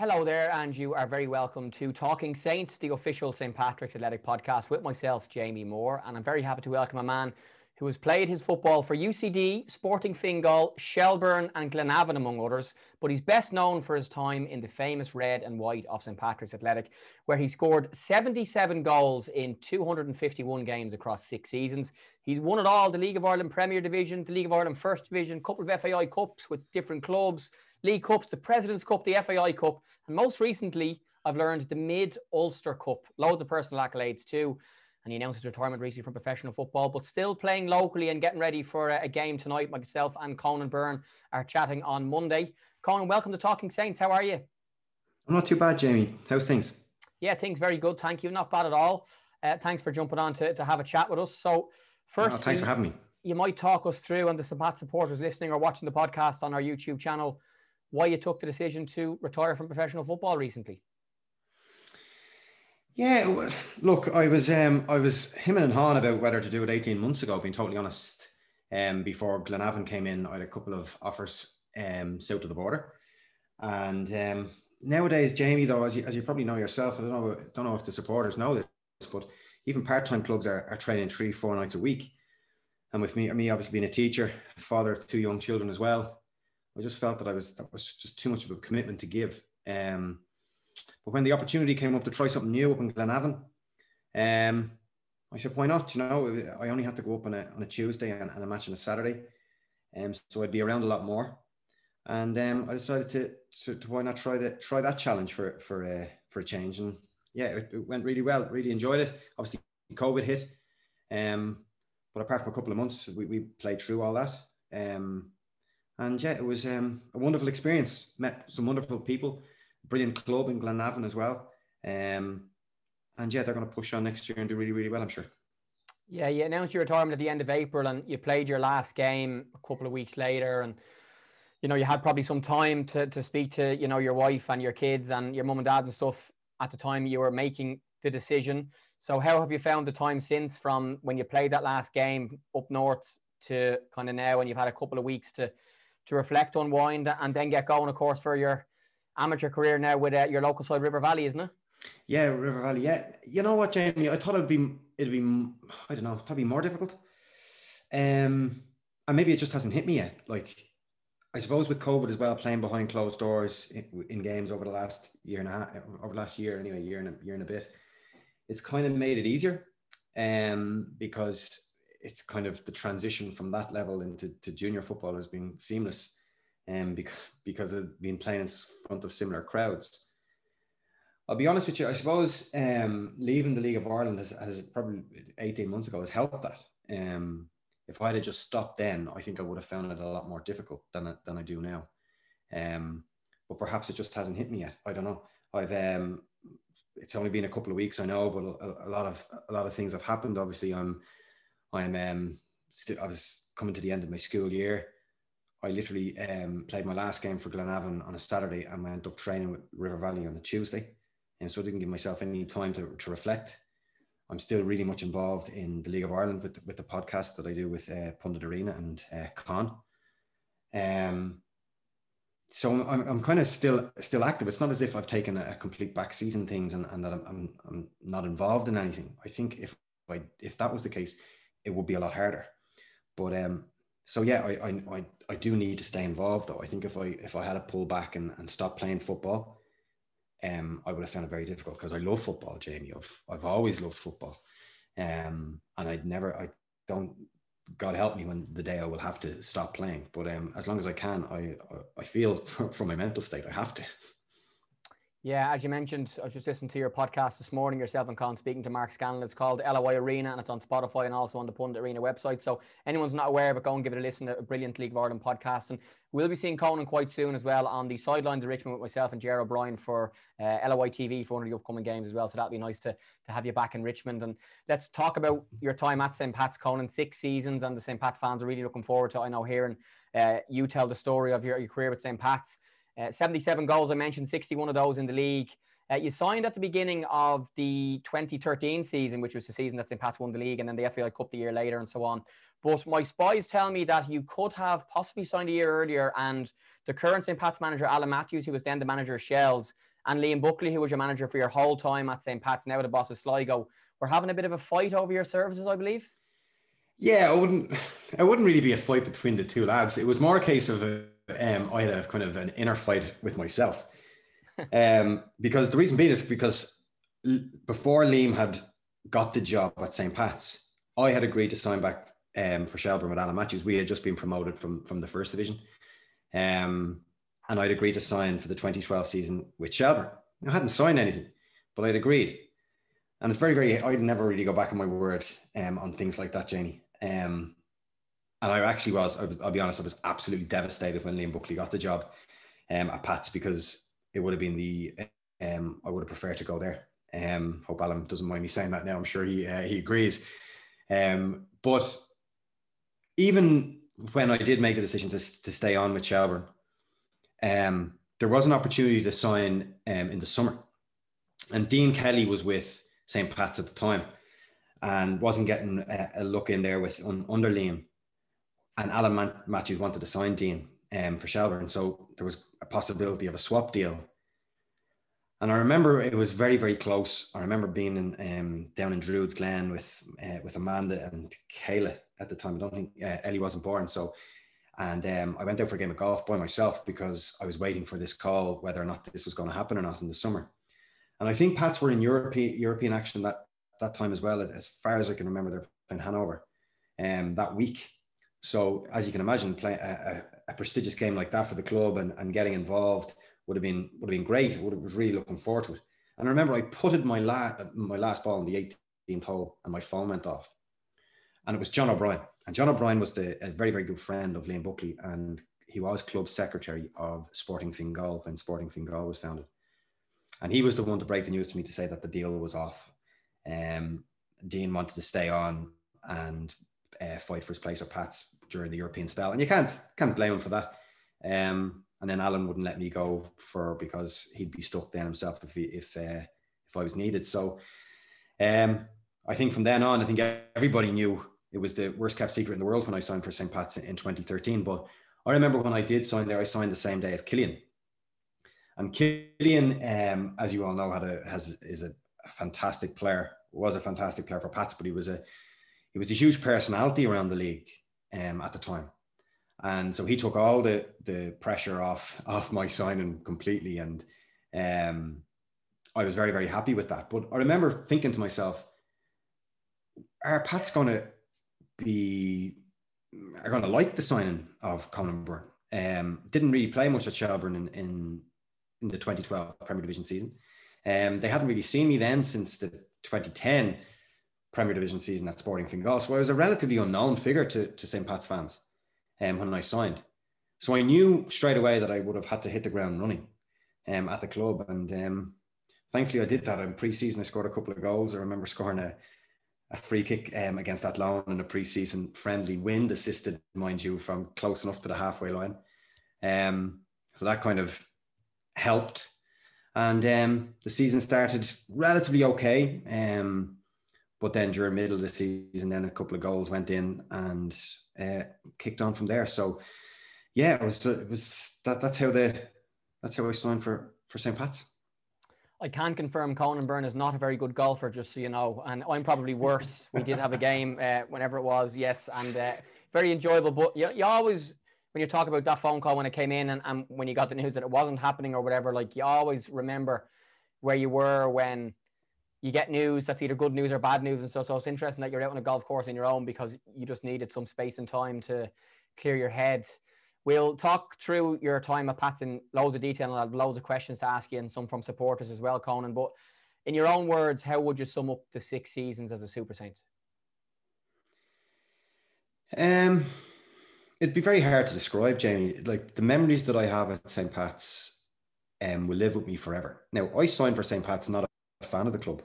Hello there, and you are very welcome to Talking Saints, the official St. Patrick's Athletic podcast with myself, Jamie Moore. And I'm very happy to welcome a man who has played his football for UCD, Sporting Fingal, Shelbourne, and Glenavon, among others. But he's best known for his time in the famous red and white of St. Patrick's Athletic, where he scored 77 goals in 251 games across six seasons. He's won it all the League of Ireland Premier Division, the League of Ireland First Division, couple of FAI Cups with different clubs League Cups, the President's Cup, the FAI Cup, and most recently, I've learned the Mid Ulster Cup. Loads of personal accolades too. And he announced his retirement recently from professional football, but still playing locally and getting ready for a, game tonight. Myself and Conan Byrne are chatting on Monday. Conan, welcome to Talking Saints. How are you? I'm not too bad, Jamie. How's things? Yeah, things very good. Thank you. Not bad at all. Uh, thanks for jumping on to, to have a chat with us. So, first, oh, thanks for having me. You might talk us through, and the Sabat supporters listening or watching the podcast on our YouTube channel, why you took the decision to retire from professional football recently. Yeah, look, I was um, I was him and Han about whether to do it 18 months ago, being totally honest. Um, before Glenavon came in, I had a couple of offers um, south of the border. And um, nowadays, Jamie, though, as you, as you probably know yourself, I don't know, don't know if the supporters know this, but even part-time clubs are, are training three, four nights a week. And with me, me obviously being a teacher, father of two young children as well, I just felt that I was that was just too much of a commitment to give. Um, but when the opportunity came up to try something new up in Glenavon, um, I said, why not? You know, I only had to go up on a, on a Tuesday and, and a match on a Saturday. Um, so I'd be around a lot more. And um, I decided to, to, to, why not try that try that challenge for for uh, for a change. And yeah, it, it, went really well. Really enjoyed it. Obviously, COVID hit. Um, but apart from a couple of months, we, we played through all that. Um, and yeah, it was um, a wonderful experience. Met some wonderful people, brilliant club in Glenavon as well. Um, and yeah, they're going to push on next year and do really, really well, I'm sure. Yeah, you announced your retirement at the end of April, and you played your last game a couple of weeks later, and you know you had probably some time to to speak to you know your wife and your kids and your mum and dad and stuff at the time you were making the decision. So how have you found the time since from when you played that last game up north to kind of now, and you've had a couple of weeks to to reflect, unwind, and then get going, of course, for your amateur career now with uh, your local side, River Valley, isn't it? Yeah, River Valley. Yeah, you know what, Jamie? I thought it'd be it'd be I don't know, probably more difficult. Um, and maybe it just hasn't hit me yet. Like, I suppose with COVID as well, playing behind closed doors in, in games over the last year and a half, over the last year anyway, year and a year and a bit, it's kind of made it easier. Um, because it's kind of the transition from that level into to junior football has been seamless, um, because because of being playing in front of similar crowds. I'll be honest with you. I suppose um, leaving the League of Ireland has, has, probably 18 months ago has helped that. Um, if I had just stopped then, I think I would have found it a lot more difficult than than I do now. Um, but perhaps it just hasn't hit me yet. I don't know. I've um, it's only been a couple of weeks, I know, but a, a lot of a lot of things have happened. Obviously, I'm I'm um, still I was coming to the end of my school year. I literally um, played my last game for Glenavon on a Saturday and went up training with River Valley on a Tuesday. And so I didn't give myself any time to, to reflect. I'm still really much involved in the League of Ireland with, with the podcast that I do with uh, Pundit Arena and uh, Con. Um, so I'm, I'm kind of still still active. It's not as if I've taken a, a complete backseat in things and, and that I'm, I'm, I'm not involved in anything. I think if I if that was the case, it would be a lot harder. But um, so yeah, I, I, I, do need to stay involved though. I think if I if I had to pull back and, and stop playing football, um, I would have found it very difficult because I love football, Jamie. I've I've always loved football. Um, and I'd never I don't God help me when the day I will have to stop playing. But um, as long as I can, I I feel for my mental state, I have to. Yeah, as you mentioned, I was just listening to your podcast this morning, yourself and Con speaking to Mark Scanlon. It's called LOI Arena and it's on Spotify and also on the Pundit Arena website. So anyone's not aware of it, go and give it a listen. A brilliant League of Ireland podcast. And we'll be seeing Conan quite soon as well on the sidelines of Richmond with myself and Ger O'Brien for uh, LOI TV for one of the upcoming games as well. So that'll be nice to, to have you back in Richmond. And let's talk about your time at St. Pat's, Conan. Six seasons and the St. Pat's fans are really looking forward to, I know, hearing uh, you tell the story of your, your career with St. Pat's. Uh, 77 goals, I mentioned 61 of those in the league. Uh, you signed at the beginning of the 2013 season, which was the season that St. Pat's won the league, and then the FAI Cup the year later, and so on. But my spies tell me that you could have possibly signed a year earlier, and the current St. Pat's manager, Alan Matthews, who was then the manager of Shells, and Liam Buckley, who was your manager for your whole time at St. Pat's, now the boss of Sligo, were having a bit of a fight over your services, I believe. Yeah, I wouldn't. It wouldn't really be a fight between the two lads. It was more a case of a, um, I had a kind of an inner fight with myself, um, because the reason being is because before Liam had got the job at St. Pat's, I had agreed to sign back um, for Shelbourne with Alan Matthews. We had just been promoted from from the first division, um, and I'd agreed to sign for the 2012 season with Shelbourne. I hadn't signed anything, but I'd agreed. And it's very, very, I'd never really go back on my word um, on things like that, Jamie. Um, and I actually was, I'll be honest, I was absolutely devastated when Liam Buckley got the job um, at Pats because it would have been the, um, I would have preferred to go there. Um, hope Alan doesn't mind me saying that now. I'm sure he, uh, he agrees. Um, but even when I did make a decision to, to stay on with Shelbourne, um, there was an opportunity to sign um, in the summer. And Dean Kelly was with St. Pat's at the time and wasn't getting a, a look in there with un, under Liam. And Alan Matthews wanted to sign Dean um, for Shelbourne. So there was a possibility of a swap deal. And I remember it was very, very close. I remember being in, um, down in Druids Glen with uh, with Amanda and Kayla at the time. I don't think uh, Ellie wasn't born. So and um, I went out for a game of golf by myself because I was waiting for this call, whether or not this was going to happen or not in the summer. And I think Pats were in European European action that that time as well, as far as I can remember. They're playing Hanover um, that week. So as you can imagine, playing a, a, prestigious game like that for the club and, and getting involved would have been would have been great. I was really looking forward to it. And I remember I putted my last my last ball in the 18th hole and my phone went off. And it was John O'Brien. And John O'Brien was the, a very, very good friend of Liam Buckley, and he was club secretary of Sporting Fingal when Sporting Fingal was founded. And he was the one to break the news to me to say that the deal was off. Um, Dean wanted to stay on and uh, fight for his place at Pats during the European spell, and you can't can't blame him for that. Um, and then Alan wouldn't let me go for because he'd be stuck then himself if he, if uh, if I was needed. So um, I think from then on, I think everybody knew it was the worst kept secret in the world when I signed for St. Pat's in 2013. But I remember when I did sign there, I signed the same day as Killian. And Killian, um, as you all know, had a has is a, fantastic player. Was a fantastic player for Pats, but he was a he was a huge personality around the league um, at the time. And so he took all the the pressure off off my signing completely, and um, I was very very happy with that. But I remember thinking to myself, "Are Pat's going to be are going to like the signing of Conan Byrne. Um, didn't really play much at Shelbourne in, in, in the 2012 Premier Division season. Um, they hadn't really seen me then since the 2010 Premier Division season at Sporting Fingal. So I was a relatively unknown figure to, to St. Pat's fans um, when I signed. So I knew straight away that I would have had to hit the ground running um, at the club. And um, thankfully I did that. In pre-season, I scored a couple of goals. I remember scoring a, a free kick um, against Athlone in a preseason friendly, wind assisted, mind you, from close enough to the halfway line. Um, so that kind of helped. And um, the season started relatively okay. Um, but then during middle of the season, then a couple of goals went in and uh, kicked on from there. So yeah, it was it was that, that's how the that's how I signed for for St. Pat's. I can confirm Conan Byrne is not a very good golfer, just so you know. And I'm probably worse. we did have a game uh, whenever it was, yes, and uh, very enjoyable. But you, you always, when you talk about that phone call when it came in and, and when you got the news that it wasn't happening or whatever, like you always remember where you were when you get news that's either good news or bad news. And so, so it's interesting that you're out on a golf course on your own because you just needed some space and time to clear your head. We'll talk through your time at Pats in loads of detail and I have loads of questions to ask you and some from supporters as well, Conan. But in your own words, how would you sum up the six seasons as a Super Saint? Um, it'd be very hard to describe, Jamie. Like the memories that I have at St. Pat's um, will live with me forever. Now, I signed for St. Pat's, not fan of the club.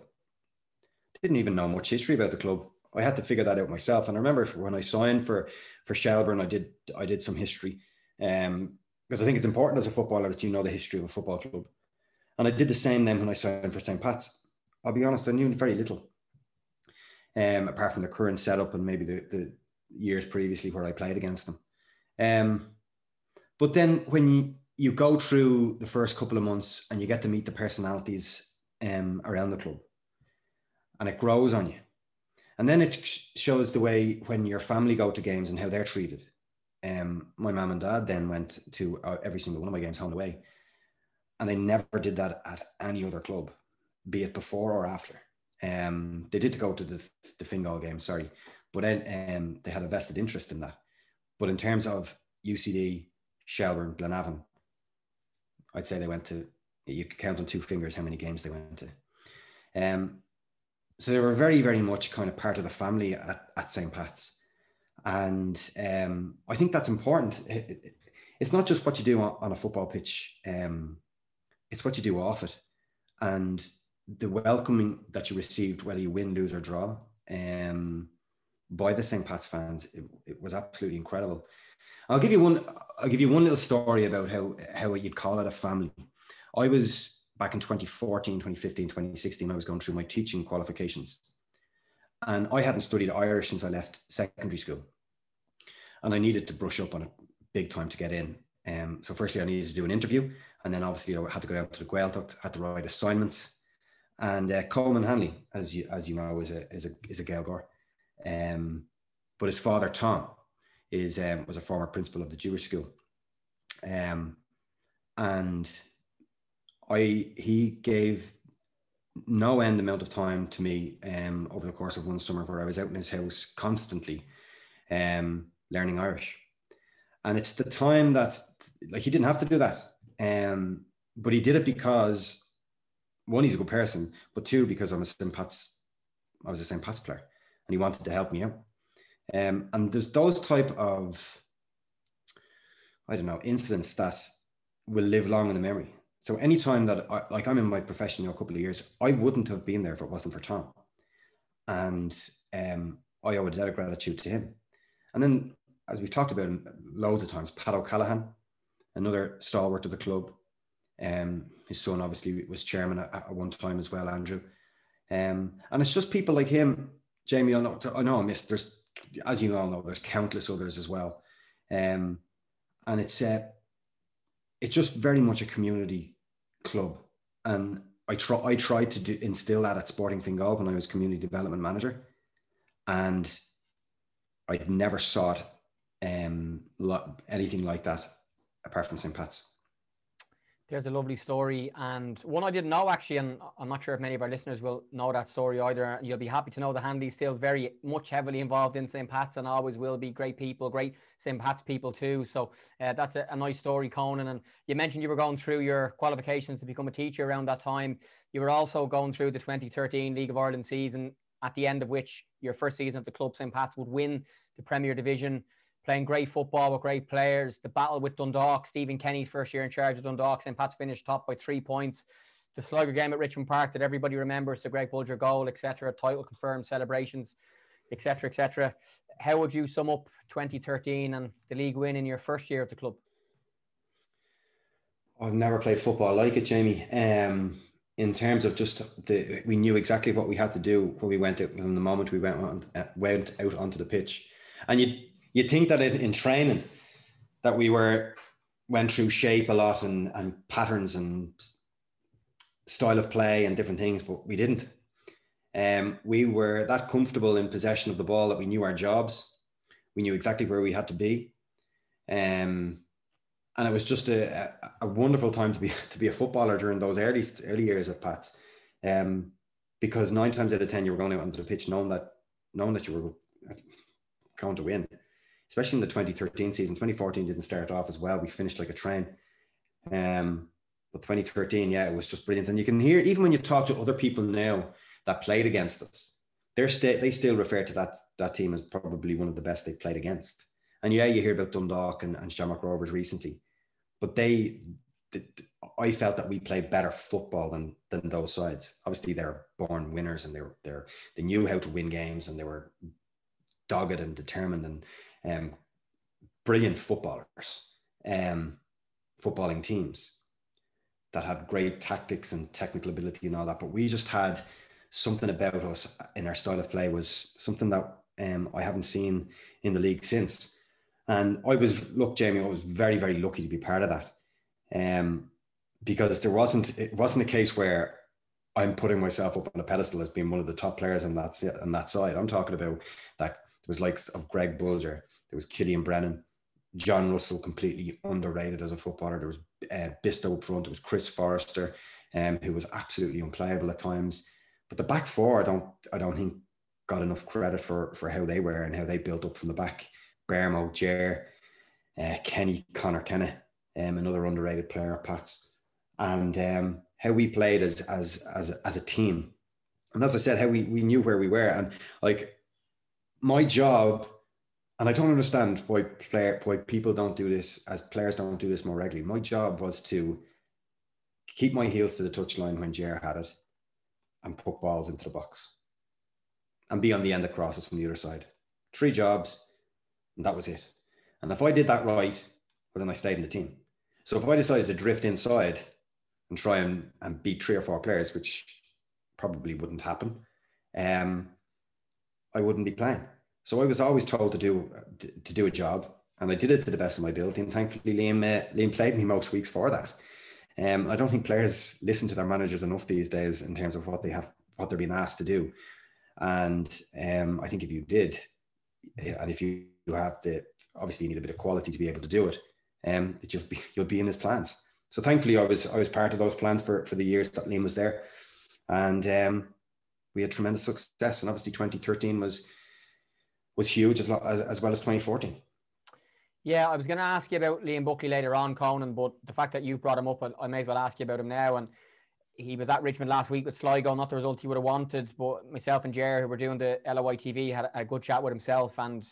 Didn't even know much history about the club. I had to figure that out myself. And I remember when I signed for for Shelbourne, I did I did some history, um, because I think it's important as a footballer that you know the history of a football club. And I did the same then when I signed for St. Pat's. I'll be honest, I knew very little, um, apart from the current setup and maybe the, the years previously where I played against them. Um, but then when you you go through the first couple of months and you get to meet the personalities um, around the club, and it grows on you. And then it shows the way when your family go to games and how they're treated. Um, my mom and dad then went to uh, every single one of my games home and away, and they never did that at any other club, be it before or after. Um, they did go to the the Fingal game, sorry, but then um, they had a vested interest in that. But in terms of UCD, Shelbourne, Glenavon, I'd say they went to. You could count on two fingers how many games they went to. Um, so they were very, very much kind of part of the family at, at St. Pat's. And um, I think that's important. It, it, it's not just what you do on, on a football pitch, um, it's what you do off it. And the welcoming that you received, whether you win, lose, or draw, um, by the St. Pat's fans, it, it, was absolutely incredible. I'll give you one. I'll give you one little story about how how you'd call it a family. I was back in 2014, 2015, 2016, I was going through my teaching qualifications. And I hadn't studied Irish since I left secondary school. And I needed to brush up on it big time to get in. Um, so firstly, I needed to do an interview. And then obviously I had to go down to the Gaeltacht, had to write assignments. And uh, Coleman Hanley, as you, as you know, is a, is a, is a Gaeilgeoir. Um, but his father, Tom, is, um, was a former principal of the Jewish school. Um, and I he gave no end amount of time to me um, over the course of one summer where I was out in his house constantly um, learning Irish. And it's the time that like he didn't have to do that. Um, but he did it because one, he's a good person, but two, because I'm a St. Pat's, I was a St. Pat's player and he wanted to help me out. Um, and there's those type of, I don't know, incidents that will live long in the memory. So anytime that I, like I'm in my profession now a couple of years, I wouldn't have been there if it wasn't for Tom. And um, I owe a debt of gratitude to him. And then, as we've talked about loads of times, Pat O'Callaghan, another stalwart of the club. Um, his son obviously was chairman at, at one time as well, Andrew. Um, and it's just people like him, Jamie. I know, I know I missed. There's, as you all know, there's countless others as well. Um, and it's uh, it's just very much a community club. And I try I tried to do, instill that at Sporting Fingal when I was community development manager, and I'd never sought um, anything like that apart from St. Pat's. There's a lovely story, and one I didn't know actually, and I'm not sure if many of our listeners will know that story either. You'll be happy to know the Hanley's still very much heavily involved in St. Pat's and always will be. Great people, great St. Pat's people too. So uh, that's a, a, nice story, Conan. And you mentioned you were going through your qualifications to become a teacher around that time. You were also going through the 2013 League of Ireland season, at the end of which your first season at the club, St. Pat's, would win the Premier Division playing great football with great players. The battle with Dundalk, Stephen Kenny's first year in charge of Dundalk, St. Pat's finished top by three points. The Sligo game at Richmond Park that everybody remembers, the Greg Bolger goal, etc. Title confirmed celebrations, etc., etc. How would you sum up 2013 and the league win in your first year at the club? I've never played football like it, Jamie. Um, in terms of just the, we knew exactly what we had to do when we went out from the moment we went on, uh, went out onto the pitch, and you you'd think that in, in training that we were went through shape a lot and, and patterns and style of play and different things, but we didn't. Um, we were that comfortable in possession of the ball that we knew our jobs. We knew exactly where we had to be. Um, and it was just a, a, a, wonderful time to be to be a footballer during those early early years at Pats, um, because nine times out of ten you were going out onto the pitch knowing that knowing that you were going to win especially in the 2013 season. 2014 didn't start off as well. We finished like a train. Um, but 2013, yeah, it was just brilliant. And you can hear even when you talk to other people now that played against us, they're st- they still refer to that that team as probably one of the best they've played against. And yeah, you hear about Dundalk and, and Shamrock Rovers recently, but they, they, I felt that we played better football than than those sides. Obviously, they're born winners and they're they're they knew how to win games and they were dogged and determined and um, brilliant footballers, um, footballing teams that had great tactics and technical ability and all that. But we just had something about us in our style of play was something that um, I haven't seen in the league since. And I was, look, Jamie, I was very, very lucky to be part of that. Um, because there wasn't it wasn't a case where I'm putting myself up on a pedestal as being one of the top players on that on that side. I'm talking about that there was likes of Greg Bolger, there was Killian Brennan, John Russell, completely underrated as a footballer. There was uh, Bisto up front. There was Chris Forrester, um, who was absolutely unplayable at times. But the back four, I don't, I don't think got enough credit for for how they were and how they built up from the back. Bermo, Jer, uh, Kenny, Conor Kenna, um, another underrated player, Pats, and um, how we played as as as as a team. And as I said, how we we knew where we were, and like my job, and I don't understand why player why people don't do this as players don't do this more regularly. My job was to keep my heels to the touchline when Jer had it, and put balls into the box, and be on the end of crosses from the other side. Three jobs, and that was it. And if I did that right, well, then I stayed in the team. So if I decided to drift inside and try and, and beat three or four players, which probably wouldn't happen, um, I wouldn't be playing. So I was always told to do to do a job, and I did it to the best of my ability. And thankfully, Liam uh, Liam played me most weeks for that. Um, I don't think players listen to their managers enough these days in terms of what they have what they're being asked to do. And um, I think if you did, and if you have the obviously you need a bit of quality to be able to do it, um, that you'll be you'll be in his plans. So thankfully, I was I was part of those plans for for the years that Liam was there, and um, we had tremendous success. And obviously, 2013 was was huge as, as, as well as 2014. Yeah, I was going to ask you about Liam Buckley later on, Conan, but the fact that you brought him up, I may as well ask you about him now. And he was at Richmond last week with Sligo, not the result he would have wanted, but myself and Jerry, who were doing the LOI TV, had a good chat with himself and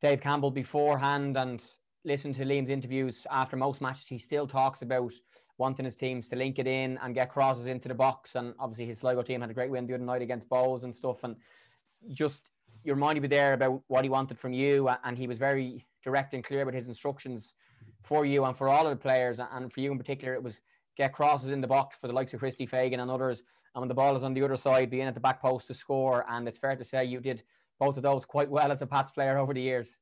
Dave Campbell beforehand and listened to Liam's interviews after most matches. He still talks about wanting his teams to link it in and get crosses into the box. And obviously, his Sligo team had a great win the other night against Bohs and stuff. And just you reminded me there about what he wanted from you, and he was very direct and clear with his instructions for you and for all of the players, and for you in particular, it was get crosses in the box for the likes of Christy Fagan and others, and when the ball is on the other side, being at the back post to score. And it's fair to say you did both of those quite well as a Pats player over the years.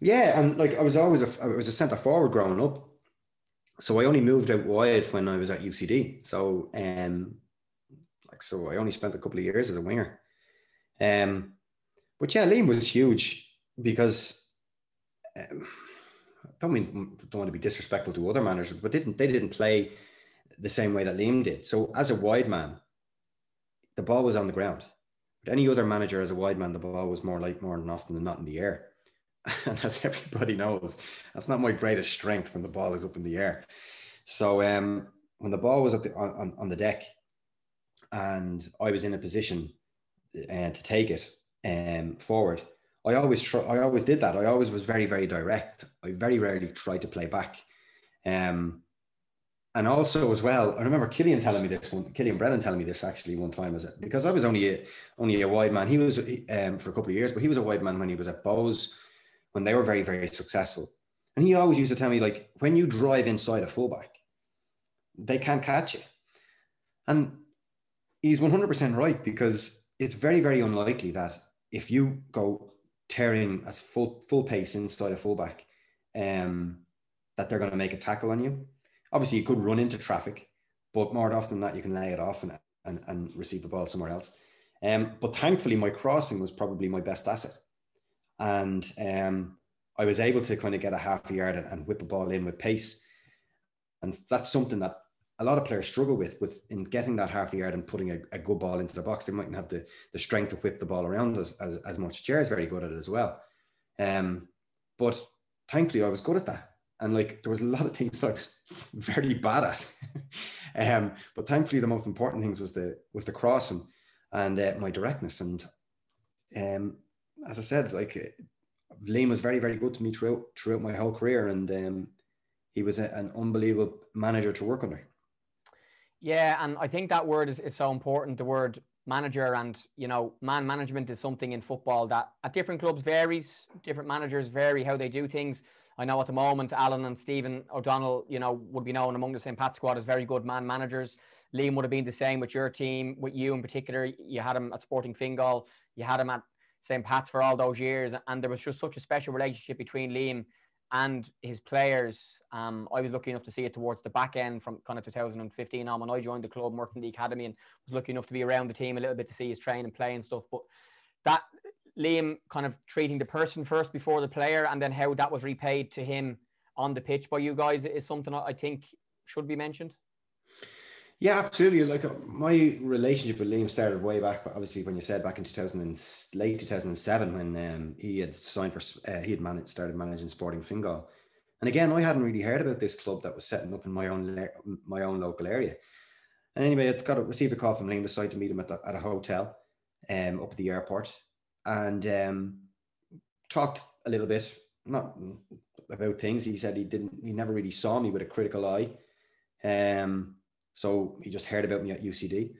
Yeah, and like I was always a I was a centre forward growing up, so I only moved out wide when I was at UCD. So um, like so I only spent a couple of years as a winger. Um, but yeah, Liam was huge because um, I don't mean don't want to be disrespectful to other managers, but didn't they didn't play the same way that Liam did. So as a wide man, the ball was on the ground. But any other manager as a wide man, the ball was more like more than often than not in the air. And as everybody knows, that's not my greatest strength when the ball is up in the air. So um, when the ball was at the, on, on the deck and I was in a position uh, to take it um, forward. I always I always did that. I always was very, very direct. I very rarely tried to play back. Um, and also as well, I remember Killian telling me this one, Killian Brennan telling me this actually one time as because I was only a, only a wide man. He was um, for a couple of years, but he was a wide man when he was at Bohs when they were very, very successful. And he always used to tell me like, when you drive inside a fullback, they can't catch you. And he's 100% right because it's very, very unlikely that if you go tearing as full full pace inside a fullback, um, that they're going to make a tackle on you. Obviously, you could run into traffic, but more often than that, you can lay it off and, and, and receive the ball somewhere else. Um, but thankfully, my crossing was probably my best asset. And um, I was able to kind of get a half a yard and, and whip a ball in with pace. And that's something that a lot of players struggle with with in getting that half yard and putting a, a, good ball into the box. They mightn't have the, the strength to whip the ball around as, as, as much. Jer is very good at it as well. Um, but thankfully I was good at that. And like there was a lot of things I was very bad at. um, but thankfully the most important things was the was the crossing and uh, my directness. And um, as I said, like Liam was very, very good to me throughout throughout my whole career. And um, he was a, an unbelievable manager to work under. Yeah, and I think that word is, is so important. The word manager and you know man management is something in football that at different clubs varies. Different managers vary how they do things. I know at the moment Alan and Stephen O'Donnell, you know, would be known among the St. Pat squad as very good man managers. Liam would have been the same with your team, with you in particular. You had him at Sporting Fingal, you had him at St. Pat's for all those years, and there was just such a special relationship between Liam and his players. Um, I was lucky enough to see it towards the back end from kind of 2015 on when I joined the club, worked in the academy, and was lucky enough to be around the team a little bit to see his train and play and stuff. But that Liam kind of treating the person first before the player, and then how that was repaid to him on the pitch by you guys is something I think should be mentioned. Yeah, absolutely. Like uh, my relationship with Liam started way back, obviously, when you said back in 2000 and late 2007 when um, he had signed for, uh, he had managed, started managing Sporting Fingal. And again, I hadn't really heard about this club that was setting up in my own my own local area. And anyway, I got a, received a call from Liam, decided to meet him at, the, at a hotel um, up at the airport and um, talked a little bit, not about things. He said he didn't, he never really saw me with a critical eye. Um, so he just heard about me at UCD.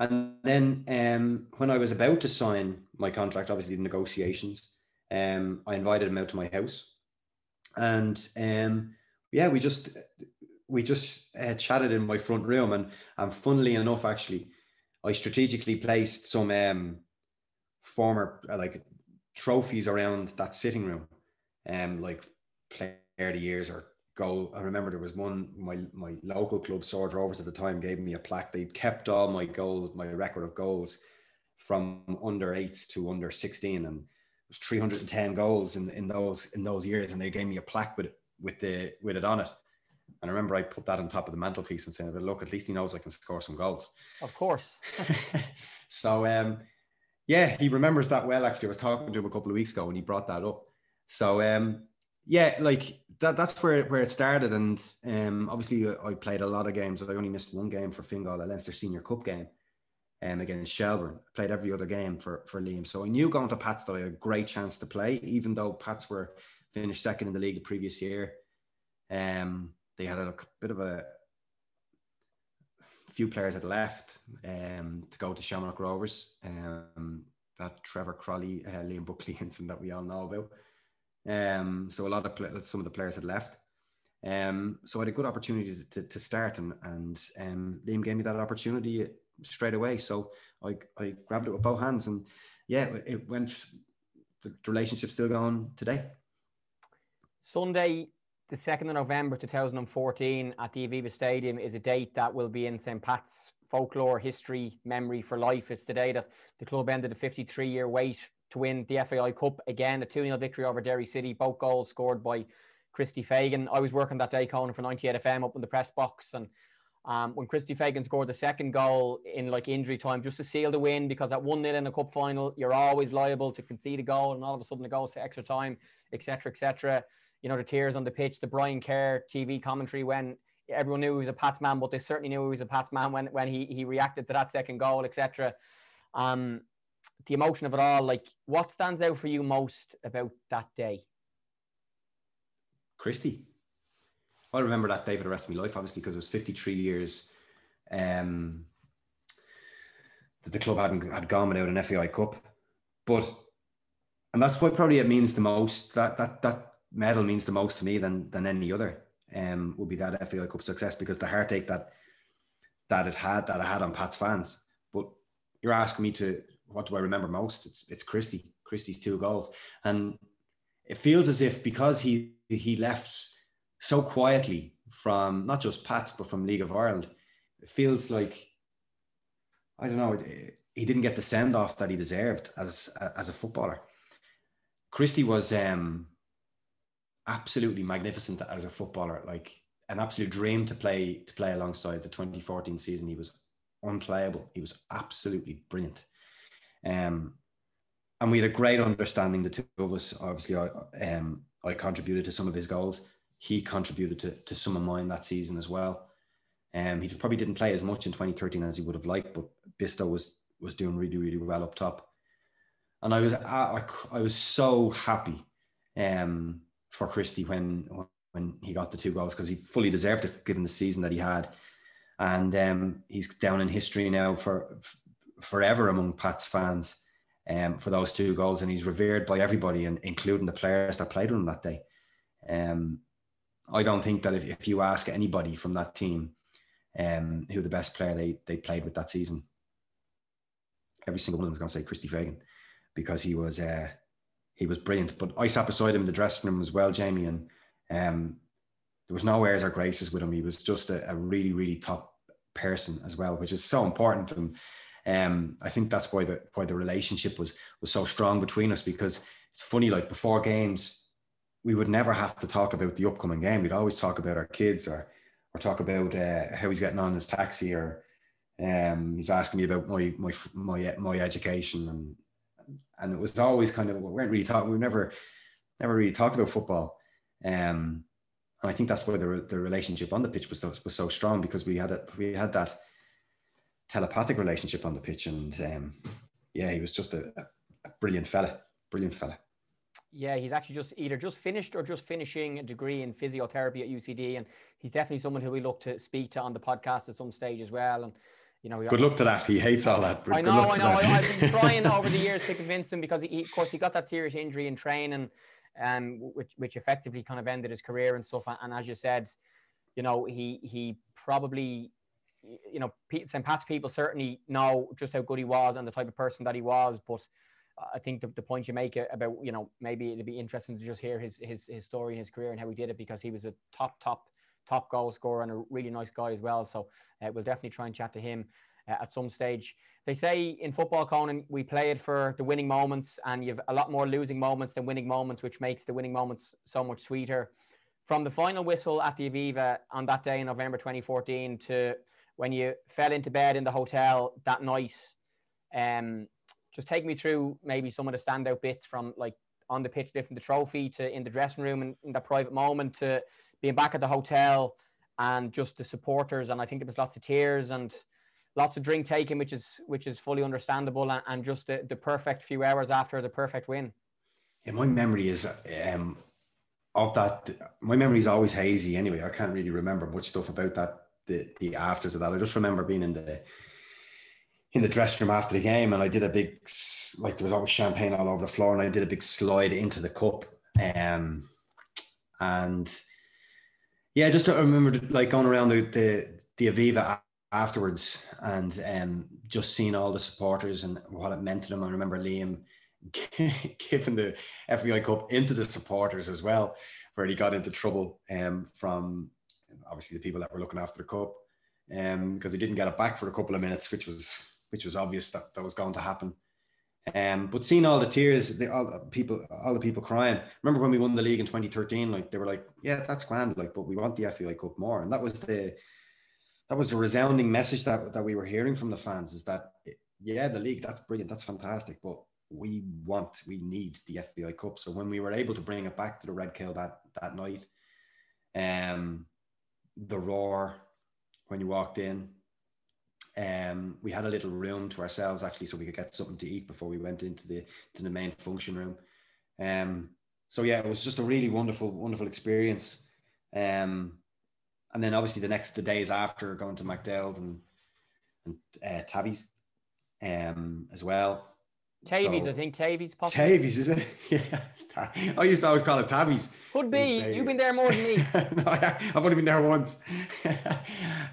And then um, when I was about to sign my contract, obviously the negotiations, um, I invited him out to my house. And um, yeah, we just we just uh, chatted in my front room. And, and funnily enough, actually, I strategically placed some um, former uh, like trophies around that sitting room, um, like player of the years or goal. I remember there was one my my local club, Swords Rovers at the time, gave me a plaque. They kept all my goals, my record of goals from under eights to under 16 and it was 310 goals in, in those in those years and they gave me a plaque with with the with it on it and I remember I put that on top of the mantelpiece and saying, look, at least he knows I can score some goals. Of course. so um yeah, he remembers that well actually. I was talking to him a couple of weeks ago and he brought that up. So um yeah, like that, that's where where it started. And um, obviously, I played a lot of games. I only missed one game for Fingal, a Leinster Senior Cup game, um, against Shelbourne. I played every other game for for Liam. So I knew going to Pats that I had a great chance to play, even though Pats were finished second in the league the previous year. Um, they had a bit of a few players had left um, to go to Shamrock Rovers. Um, that Trevor Croly, uh, Liam Buckley incident that we all know about. Um, so a lot of some of the players had left. Um, so I had a good opportunity to, to, to start, and and um, Liam gave me that opportunity straight away. So I I grabbed it with both hands, and yeah, it went. The relationship still going today. Sunday, the second of November, two thousand and fourteen, at the Aviva Stadium, is a date that will be in St Pat's folklore, history, memory for life. It's the day that the club ended a fifty-three year wait to win the FAI Cup again, a 2 0 victory over Derry City, both goals scored by Christy Fagan. I was working that day, Conan, for 98 FM up in the press box. And um, when Christy Fagan scored the second goal in like injury time, just to seal the win, because at 1 0 in a cup final, you're always liable to concede a goal, and all of a sudden the goes to extra time, etc., etc. You know, the tears on the pitch, the Brian Kerr TV commentary when everyone knew he was a Pats man, but they certainly knew he was a Pats man when, when he, he reacted to that second goal, etc. Um, the emotion of it all, like what stands out for you most about that day? Christy. I remember that day for the rest of my life, obviously, because it was 53 years um, that the club hadn't had gone without an FAI Cup. But and that's what probably it means the most. That that that medal means the most to me than than any other. Um, would be that FAI Cup success because the heartache that that it had that I had on Pat's fans. But you're asking me to what do I remember most? It's it's Christy, Christy's two goals, and it feels as if because he he left so quietly from not just Pats but from League of Ireland, it feels like I don't know. He didn't get the send off that he deserved as as a footballer. Christy was um, absolutely magnificent as a footballer, like an absolute dream to play to play alongside the 2014 season. He was unplayable. He was absolutely brilliant. Um, and we had a great understanding, the two of us. Obviously, I, um, I contributed to some of his goals. He contributed to, to some of mine that season as well. Um, he probably didn't play as much in 2013 as he would have liked, but Bisto was was doing really, really well up top. And I was I, I was so happy um, for Christy when when he got the two goals because he fully deserved it given the season that he had. And um, he's down in history now for forever among Pat's fans um, for those two goals, and he's revered by everybody, and including the players that played with him that day. Um, I don't think that if, if you ask anybody from that team um, who the best player they they played with that season, every single one is going to say Christy Fagan because he was uh, he was brilliant. But I sat beside him in the dressing room as well, Jamie, and um, there was no airs or graces with him. He was just a, a really, really top person as well, which is so important. And um, I think that's why the why the relationship was was so strong between us because it's funny, like before games, we would never have to talk about the upcoming game. We'd always talk about our kids or or talk about uh, how he's getting on his taxi or um, he's asking me about my my my my education and and it was always kind of we weren't really talking. We never never really talked about football. Um, and I think that's why the, the relationship on the pitch was so, was so strong because we had a, we had that telepathic relationship on the pitch, and um, yeah, he was just a, a brilliant fella, brilliant fella. Yeah, he's actually just either just finished or just finishing a degree in physiotherapy at UCD, and he's definitely someone who we look to speak to on the podcast at some stage as well. And you know, good luck to that. He hates all that. I know, I know. I, have been trying over the years to convince him because he, of course, he got that serious injury in training um, which which effectively kind of ended his career and stuff. And as you said, you know, he he probably, you know, St. Pat's people certainly know just how good he was and the type of person that he was. But I think the, the point you make about, you know, maybe it'd be interesting to just hear his his his story and his career and how he did it because he was a top top top goal scorer and a really nice guy as well. So uh, we'll definitely try and chat to him uh, at some stage. They say in football, Conan, we play it for the winning moments, and you have a lot more losing moments than winning moments, which makes the winning moments so much sweeter. From the final whistle at the Aviva on that day in November 2014 to when you fell into bed in the hotel that night, um, just take me through maybe some of the standout bits from like on the pitch lifting the trophy to in the dressing room and in that private moment to being back at the hotel and just the supporters and I think there was lots of tears and lots of drink taking, which is which is fully understandable, and, and just the, the perfect few hours after the perfect win. Yeah, my memory is um, of that. My memory is always hazy. Anyway, I can't really remember much stuff about that. The the afters of that, I just remember being in the in the dressing room after the game, and I did a big like there was always champagne all over the floor, and I did a big slide into the cup. Um, and yeah, just I remember like going around the the, the Aviva afterwards and um, just seeing all the supporters and what it meant to them. I remember Liam giving the FAI Cup into the supporters as well, where he got into trouble um, from obviously the people that were looking after the cup um, because he didn't get it back for a couple of minutes, which was which was obvious that that was going to happen. Um, but seeing all the tears, the, all the people, all the people crying. Remember when we won the league in 2013? Like they were like, "Yeah, that's grand," like, but we want the FAI Cup more, and that was the that was the resounding message that, that we were hearing from the fans is that yeah the league that's brilliant that's fantastic but we want we need the FAI Cup so when we were able to bring it back to the Red Cow that that night um the roar when you walked in. Um we had a little room to ourselves actually so we could get something to eat before we went into the to the main function room. Um so yeah it was just a really wonderful wonderful experience. Um and then obviously the next the days after going to McDowell's and and uh, Tavies um, as well. Tavies, so, I think Tavies. Possibly. Tavies, is it? yeah. I used to always call it Tavies. Could be. You've been there more than me. no, I've only been there once, um,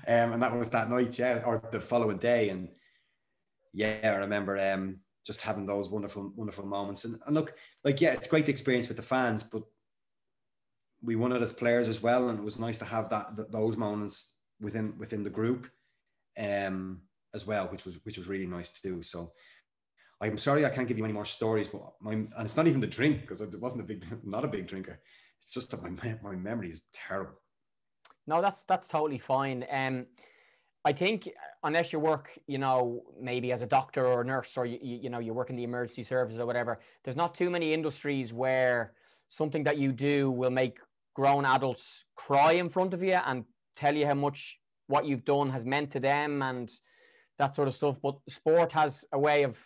and that was that night, yeah, or the following day, and yeah, I remember um, just having those wonderful, wonderful moments. And, and look, like, yeah, it's great experience with the fans, but we won it as players as well, and it was nice to have that, those moments within within the group, um, as well, which was which was really nice to do. So. I'm sorry I can't give you any more stories, but my and it's not even the drink because it wasn't a big, not a big drinker. It's just that my my memory is terrible. No, that's that's totally fine. Um, I think unless you work, you know, maybe as a doctor or a nurse, or you you know you work in the emergency services or whatever, there's not too many industries where something that you do will make grown adults cry in front of you and tell you how much what you've done has meant to them and that sort of stuff. But sport has a way of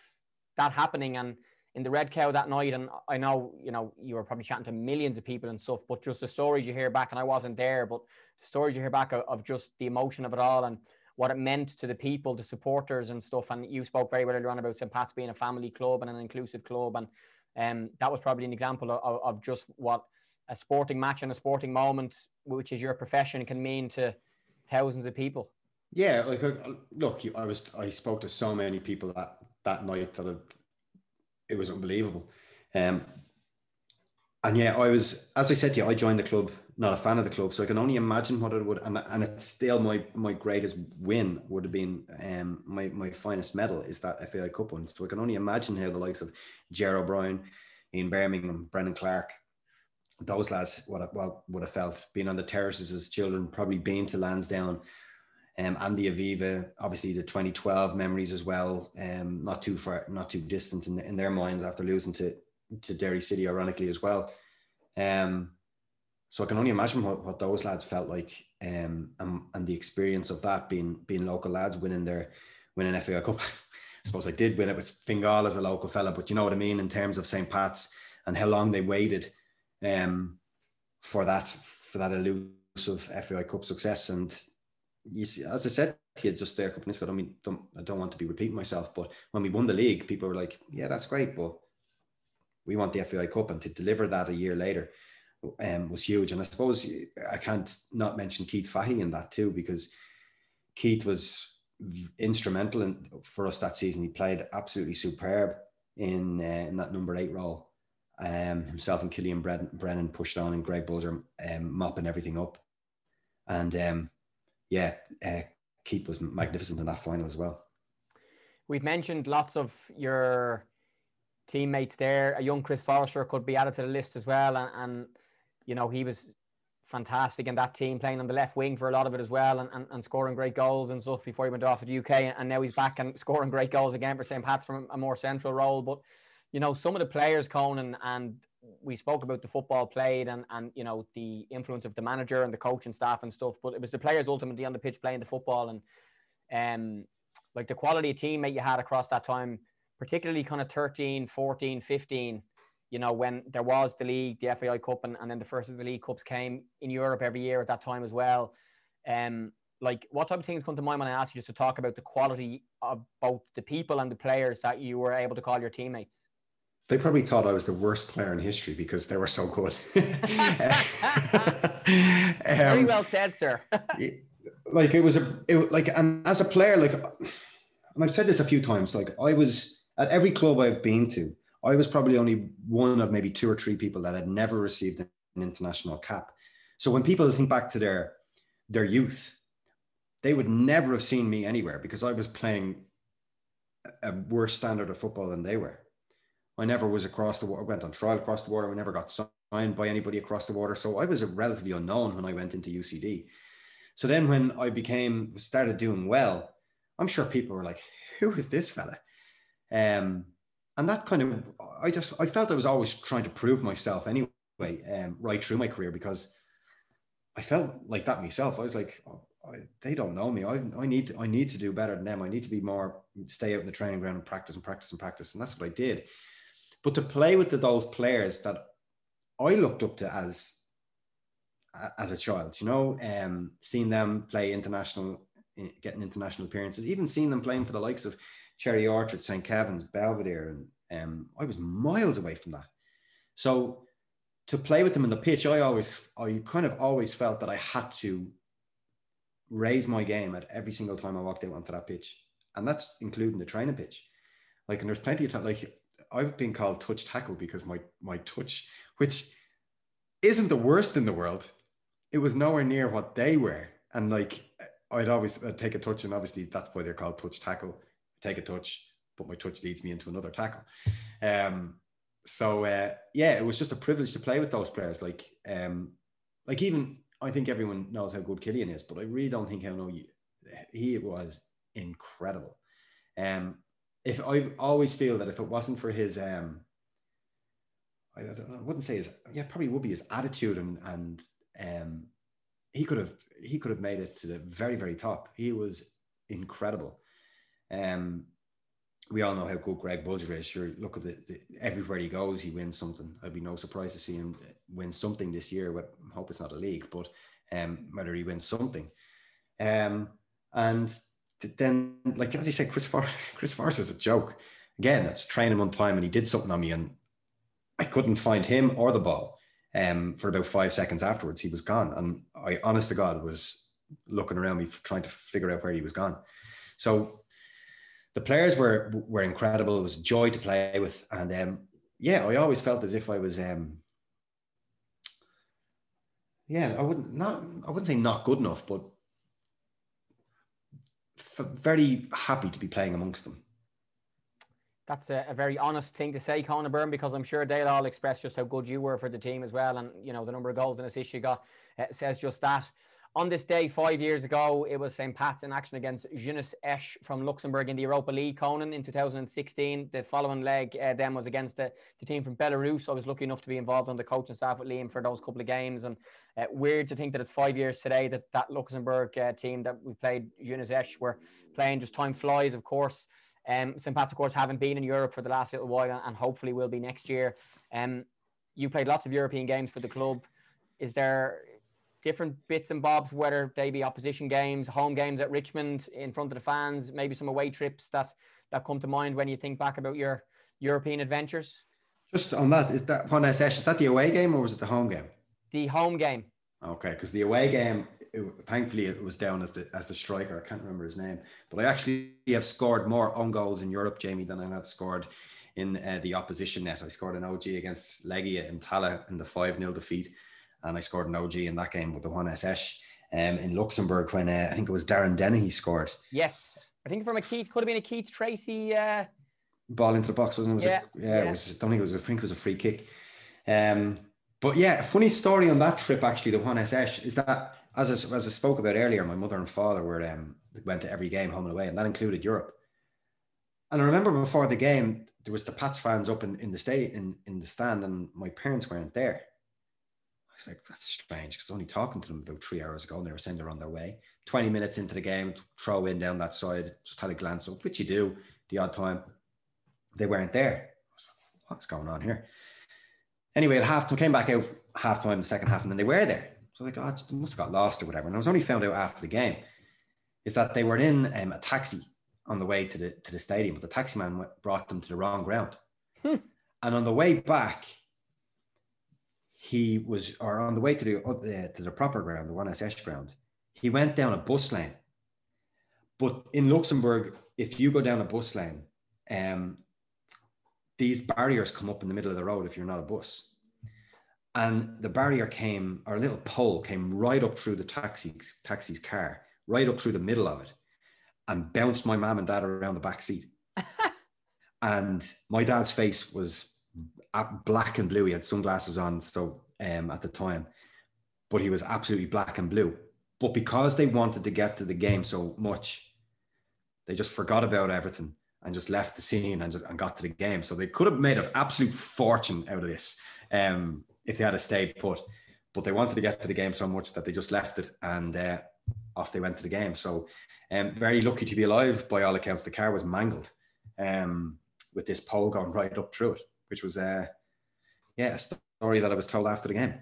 that happening. And in the Red Cow that night, and I know, you know, you were probably chatting to millions of people and stuff, but just the stories you hear back, and I wasn't there, but the stories you hear back of, of just the emotion of it all and what it meant to the people, the supporters and stuff. And you spoke very well earlier on about St. Pat's being a family club and an inclusive club. And um, that was probably an example of, of just what a sporting match and a sporting moment, which is your profession, can mean to thousands of people. Yeah, like uh, look, I was I spoke to so many people that that night that it, it was unbelievable. Um, and yeah, I was, as I said to you, I joined the club, not a fan of the club, so I can only imagine what it would, and, and it's still my my greatest win would have been um, my my finest medal is that FAI Cup one. So I can only imagine how the likes of Ger O'Brien, Ian Bermingham, Brendan Clarke, those lads have, well, would have felt being on the terraces as children, probably being to Lansdowne, um, Andy Aviva, obviously the 2012 memories as well, um, not too far, not too distant in, in their minds after losing to to Derry City, ironically as well. Um, so I can only imagine what, what those lads felt like, um, and, and the experience of that being being local lads winning their winning FAI Cup. I suppose I did win it with Fingal as a local fella, but you know what I mean in terms of St. Pat's and how long they waited um, for that for that elusive FAI Cup success. And you see, as I said to you just there a couple minutes ago, I mean, don't, I don't want to be repeating myself, but when we won the league, people were like, "Yeah, that's great, but we want the FAI Cup," and to deliver that a year later um, was huge. And I suppose I can't not mention Keith Fahey in that too, because Keith was instrumental in, for us that season. He played absolutely superb in uh, in that number eight role. Um, himself and Killian Brennan pushed on, and Greg Bolger um, mopping everything up. And um, yeah, uh, Keith was magnificent in that final as well. We've mentioned lots of your teammates there. A young Chris Forrester could be added to the list as well, and, and you know he was fantastic in that team, playing on the left wing for a lot of it as well, and, and, and scoring great goals and stuff before he went off to the UK, and now he's back and scoring great goals again for St. Pat's from a more central role. But you know, some of the players, Conan, and we spoke about the football played and, and you know, the influence of the manager and the coach and staff and stuff, but it was the players ultimately on the pitch playing the football and um, like the quality of teammate you had across that time, particularly kind of 13, 14, 15, you know, when there was the league, the FAI Cup, and, and then the first of the league cups came in Europe every year at that time as well. Um, like what type of things come to mind when I ask you to talk about the quality of both the people and the players that you were able to call your teammates? They probably thought I was the worst player in history because they were so good. um, Very well said, sir. like it was a it, like and as a player, like and I've said this a few times, like I was at every club I've been to, I was probably only one of maybe two or three people that had never received an international cap. So when people think back to their their youth, they would never have seen me anywhere because I was playing a worse standard of football than they were. I never was across the water, went on trial across the water. I never got signed by anybody across the water. So I was a relatively unknown when I went into UCD. So then when I became, started doing well, I'm sure people were like, who is this fella? Um, and that kind of, I just, I felt I was always trying to prove myself anyway, um, right through my career because I felt like that myself. I was like, oh, I, they don't know me. I, I need I need to do better than them. I need to be more, stay out in the training ground and practice and practice and practice. And that's what I did. But to play with the, those players that I looked up to as as a child, you know, um, seeing them play international, getting international appearances, even seeing them playing for the likes of Cherry Orchard, St. Kevin's, Belvedere, and um, I was miles away from that. So to play with them in the pitch, I always, I kind of always felt that I had to raise my game at every single time I walked out onto that pitch, and that's including the training pitch. Like, and there's plenty of time, like I've been called touch tackle because my my touch, which isn't the worst in the world, it was nowhere near what they were. And like I'd always I'd take a touch, and obviously that's why they're called touch tackle. take a touch, but my touch leads me into another tackle. Um, so uh, yeah, it was just a privilege to play with those players. Like um, like even I think everyone knows how good Killian is, but I really don't think how know he was incredible. Um, if I always feel that if it wasn't for his um I, I wouldn't say his yeah probably would be his attitude and and um he could have he could have made it to the very very top he was incredible um we all know how good Greg Bolger is. Sure, look at the, the, everywhere he goes, he wins something. I'd be no surprise to see him win something this year. But I hope it's not a league, but um, whether he wins something. Um, and then, like as you said, Chris Far- Chris a joke. Again, I was training him on time and he did something on me, and I couldn't find him or the ball. Um, for about five seconds afterwards, he was gone, and I, honest to God, was looking around me trying to figure out where he was gone. So the players were were incredible. It was joy to play with, and um, yeah, I always felt as if I was um, yeah, I wouldn't not I wouldn't say not good enough, but very happy to be playing amongst them. That's a, a, very honest thing to say, Conan Byrne, because I'm sure they'll all express just how good you were for the team as well. And, you know, the number of goals and assists you got uh, says just that. On this day, five years ago, it was St. Pat's in action against Jeunesse Esch from Luxembourg in the Europa League, Conan, in 2016. The following leg uh, then was against the, the, team from Belarus. I was lucky enough to be involved on the coaching staff with Liam for those couple of games. And uh, weird to think that it's five years today that that Luxembourg uh, team that we played, Jeunesse Esch, were playing. Just time flies, of course. Um, St. Pat's, of course, haven't been in Europe for the last little while and hopefully will be next year. Um, you played lots of European games for the club. Is there different bits and bobs, whether they be opposition games, home games at Richmond in front of the fans, maybe some away trips that that come to mind when you think back about your European adventures? Just on that, is that Jeunesse? Is that the away game or was it the home game? The home game. Okay, because the away game, it, thankfully, it was down as the as the striker. I can't remember his name, but I actually have scored more own goals in Europe, Jamie, than I have scored in uh, the opposition net. I scored an OG against Legia in Tallaght in the five 0 defeat and I scored an OG in that game with the Jeunesse um, in Luxembourg when uh, I think it was Darren Dennehy scored. Yes, I think from a Keith could have been a Keith Treacy uh... ball into the box, wasn't it? it was yeah, a, yeah, yeah, it was. I don't think it was. I think it was a free kick. Um, but yeah, a funny story on that trip actually. The Jeunesse is that as I, as I spoke about earlier, my mother and father were um, went to every game home and away, and that included Europe. And I remember before the game, there was the Pats fans up in, in the state in, in the stand, and my parents weren't there was like, that's strange because only talking to them about three hours ago and they were saying they're on their way. 20 minutes into the game, throw in down that side, just had a glance up, which you do the odd time. They weren't there. Like, What's going on here? Anyway, at half time, came back out half time, the second half, and then they were there. So like, oh, they must have got lost or whatever. And I was only found out after the game is that they were in um, a taxi on the way to the to the stadium, but the taxi man brought them to the wrong ground. Hmm. And on the way back, he was, or on the way to the uh, to the proper ground, the Jeunesse ground, he went down a bus lane. But in Luxembourg, if you go down a bus lane, um, these barriers come up in the middle of the road if you're not a bus. And the barrier came, or a little pole came right up through the taxi, taxi's car, right up through the middle of it, and bounced my mom and dad around the back seat. and my dad's face was black and blue. He had sunglasses on, so um, at the time, but he was absolutely black and blue. But because they wanted to get to the game so much, they just forgot about everything and just left the scene and, and got to the game. So they could have made an absolute fortune out of this um, if they had a stayed put. But they wanted to get to the game so much that they just left it and uh, off they went to the game. So um, very lucky to be alive by all accounts. The car was mangled um, with this pole going right up through it which was uh, yeah, a story that I was told after the game.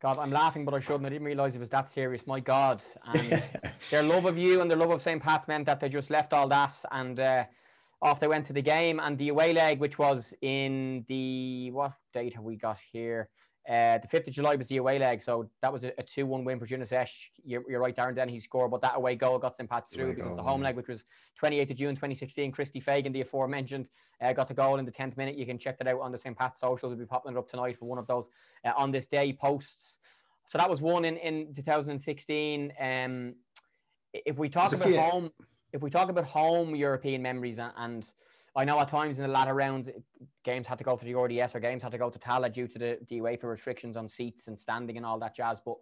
God, I'm laughing, but I shouldn't. I didn't realize it was that serious. My God, and their love of you and their love of St. Pat's meant that they just left all that and uh, off they went to the game. And the away leg, which was in the what date have we got here? Uh, the 5th of July was the away leg, so that was a, 2 1 win for Jeunesse Esch. You're, you're, right, Darren. Then he scored, but that away goal got St. Pat's through because goal, the home leg, which was 28th of June 2016, Christy Fagan, the aforementioned, uh, got the goal in the 10th minute. You can check that out on the St. Pat's social. We'll be popping it up tonight for one of those uh, on this day posts. So that was one in, in 2016. Um, if we talk about home, if we talk about home European memories and, and I know at times in the latter rounds, games had to go to the RDS or games had to go to Tallaght due to the, the UEFA restrictions on seats and standing and all that jazz. But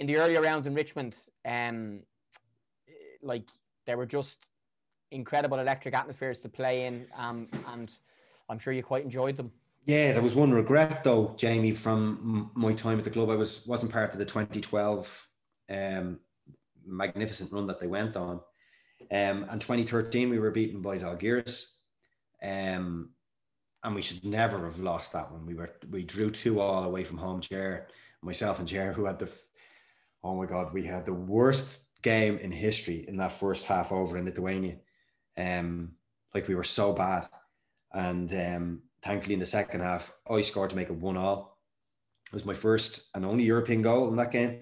in the earlier rounds in Richmond, um, like there were just incredible electric atmospheres to play in, um, and I'm sure you quite enjoyed them. Yeah, there was one regret though, Jamie, from my time at the club. I was wasn't part of the 2012 um, magnificent run that they went on. Um, and 2013, we were beaten by Zalgiris. Um, and we should never have lost that one. We were we drew two all away from home. Chair, myself and Chair, who had the oh my god, we had the worst game in history in that first half over in Lithuania. Um, like we were so bad, and um, thankfully in the second half, I scored to make it one all. It was my first and only European goal in that game,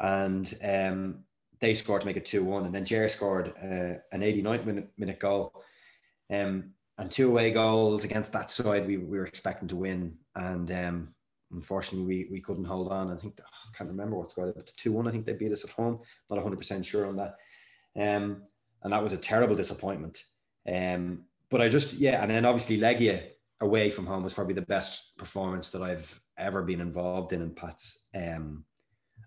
and um, they scored to make it two one, and then Jer scored uh, an 89 minute minute goal. Um, and two away goals against that side we, we were expecting to win. And um, unfortunately, we, we couldn't hold on. I think I can't remember what score, but two one. I think they beat us at home. Not one hundred percent sure on that. Um, and that was a terrible disappointment. Um, but I just yeah, and then obviously Legia away from home was probably the best performance that I've ever been involved in in Pats. Um,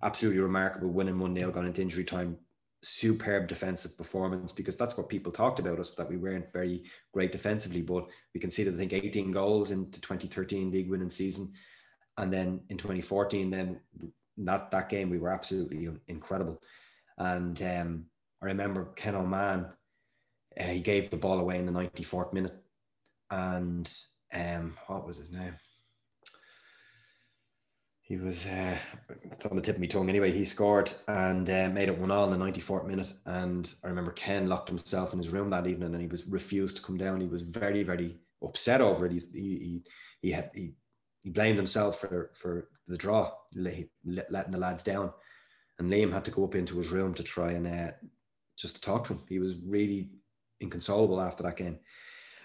absolutely remarkable winning one 0 going into injury time. Superb defensive performance because that's what people talked about us that we weren't very great defensively, but we conceded I think 18 goals into 2013 league winning season, and then in 2014, then not that game we were absolutely incredible, and um, I remember Ken Oman, uh, he gave the ball away in the 94th minute, and um, what was his name? He was uh, it's on the tip of my tongue anyway. He scored and uh, made it one all in the 94th minute. And I remember Ken locked himself in his room that evening and he was refused to come down. He was very, very upset over it. He he he had, he, he blamed himself for for the draw, letting the lads down. And Liam had to go up into his room to try and uh, just to talk to him. He was really inconsolable after that game.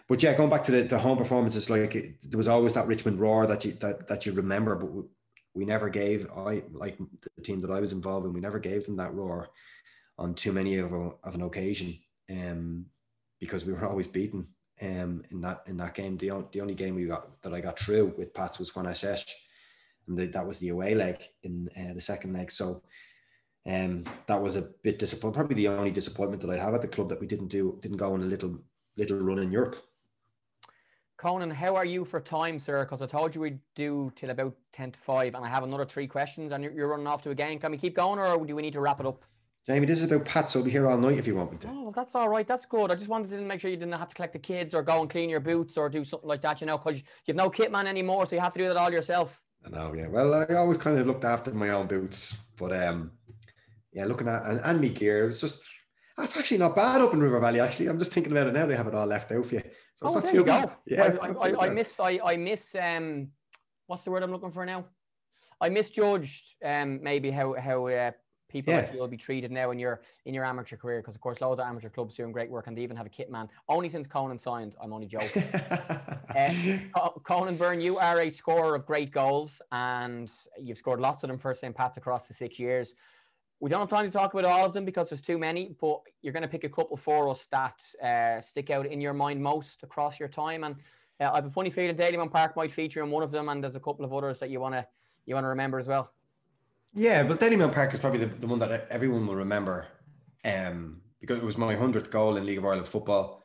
But yeah, going back to the, the home performances, like it, there was always that Richmond roar that you that, that you remember, but we never gave I like the team that I was involved in. We never gave them that roar on too many of, a, of an occasion, um, because we were always beaten. Um, in that in that game, the, the only game we got that I got through with Pats was Jeunesse Esch, and the, that was the away leg in uh, the second leg. So, um, that was a bit disappointing. Probably the only disappointment that I'd have at the club that we didn't do didn't go on a little little run in Europe. Conan, how are you for time, sir? Because I told you we'd do till about 10 to 5, and I have another three questions, and you're, you're running off to a game. Can we keep going, or do we need to wrap it up? Jamie, this is about Pat, so I'll be here all night if you want me to. Oh, well, that's all right. That's good. I just wanted to make sure you didn't have to collect the kids or go and clean your boots or do something like that, you know, because you've no kit man anymore, so you have to do that all yourself. I know, yeah. Well, I always kind of looked after my own boots, but um, yeah, looking at and, and me gear, it's just that's actually not bad up in River Valley. Actually, I'm just thinking about it now. They have it all left out for you. So oh, there you go. Yeah, I, I, I, miss. I, I miss. Um, what's the word I'm looking for now? I misjudged um maybe how how uh, people yeah. like you will be treated now in your in your amateur career because of course loads of amateur clubs doing great work and they even have a kit man. Only since Conan signed, I'm only joking. uh, Conan Byrne, you are a scorer of great goals and you've scored lots of them for St. Pat's across the six years. We don't have time to talk about all of them because there's too many, but you're going to pick a couple for us that uh, stick out in your mind most across your time. And uh, I have a funny feeling Dalymount Park might feature in one of them, and there's a couple of others that you want to you want to remember as well. Yeah, but Dalymount Park is probably the, the one that everyone will remember um, because it was my 100th goal in League of Ireland football.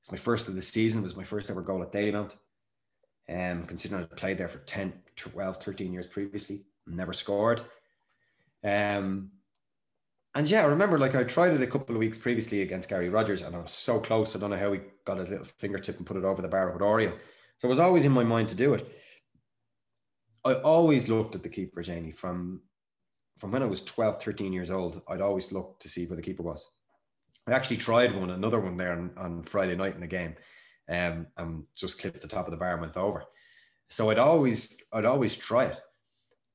It's my first of the season. It was my first ever goal at Dalymount. Um, considering I played there for 10, 12, 13 years previously, never scored. Um, and yeah, I remember like I tried it a couple of weeks previously against Gary Rogers, and I was so close. I don't know how he got his little fingertip and put it over the bar with Oriel. So it was always in my mind to do it. I always looked at the keeper, Jamie, from from when I was 12, 13 years old. I'd always look to see where the keeper was. I actually tried one, another one there on, on Friday night in the game, um, and just clipped the top of the bar and went over. So I'd always, I'd always try it.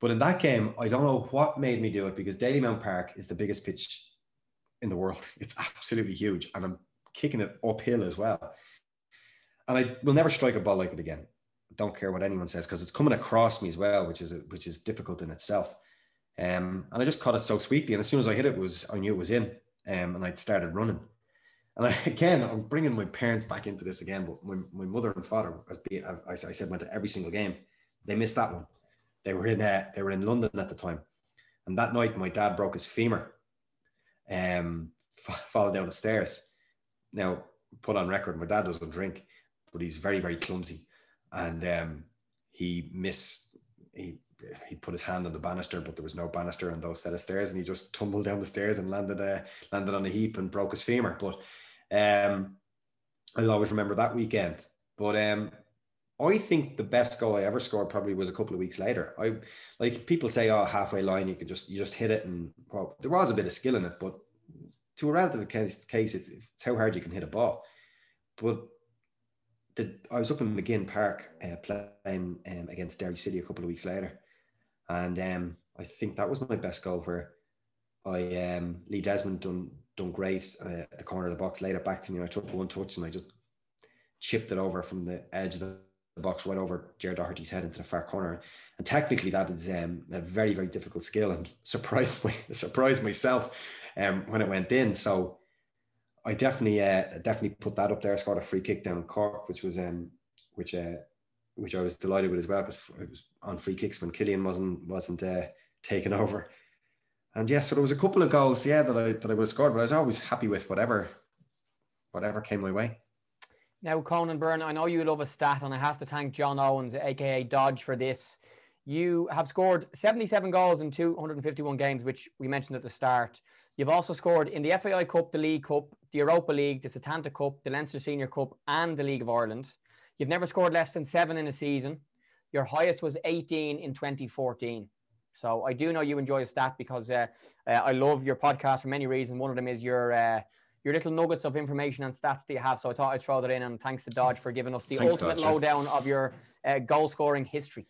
But in that game, I don't know what made me do it because Dalymount Park is the biggest pitch in the world. It's absolutely huge. And I'm kicking it uphill as well. And I will never strike a ball like it again. I don't care what anyone says because it's coming across me as well, which is which is difficult in itself. Um, and I just caught it so sweetly. And as soon as I hit it, was I knew it was in. Um, and I started running. And I, again, I'm bringing my parents back into this again. But my, my mother and father, as be, I, I said, went to every single game. They missed that one. They were in uh, they were in London at the time, and that night my dad broke his femur, um, f- falling down the stairs. Now, put on record, my dad doesn't drink, but he's very very clumsy, and um, he miss he he put his hand on the banister, but there was no banister on those set of stairs, and he just tumbled down the stairs and landed uh, landed on a heap and broke his femur. But um, I'll always remember that weekend. But um, I think the best goal I ever scored probably was a couple of weeks later. I like people say, oh, halfway line, you could just you just hit it, and well, there was a bit of skill in it, but to a relative case, case it's, it's how hard you can hit a ball. But the, I was up in McGinn Park uh, playing um, against Derry City a couple of weeks later, and um, I think that was my best goal where I um, Lee Desmond done done great uh, at the corner of the box, laid it back to me, and I took one touch and I just chipped it over from the edge of the box right over Gerard Doherty's head into the far corner. And technically, that is um, a very, very difficult skill and surprised me, surprised myself um, when it went in. So I definitely, uh, definitely put that up there. I scored a free kick down Cork, which was, um, which, uh, which I was delighted with as well because it was on free kicks when Killian wasn't wasn't uh, taken over. And yeah, so there was a couple of goals, yeah, that I that I would have scored, but I was always happy with whatever, whatever came my way. Now, Conan Byrne, I know you love a stat, and I have to thank John Owens, aka Dodge, for this. You have scored 77 goals in 251 games, which we mentioned at the start. You've also scored in the FAI Cup, the League Cup, the Europa League, the Setanta Cup, the Leinster Senior Cup, and the League of Ireland. You've never scored less than seven in a season. Your highest was 18 in 2014. So I do know you enjoy a stat because uh, uh, I love your podcast for many reasons. One of them is your uh, your little nuggets of information and stats that you have. So I thought I'd throw that in. And thanks to Dodge for giving us the thanks, ultimate Dodge, lowdown of your uh, goal scoring history.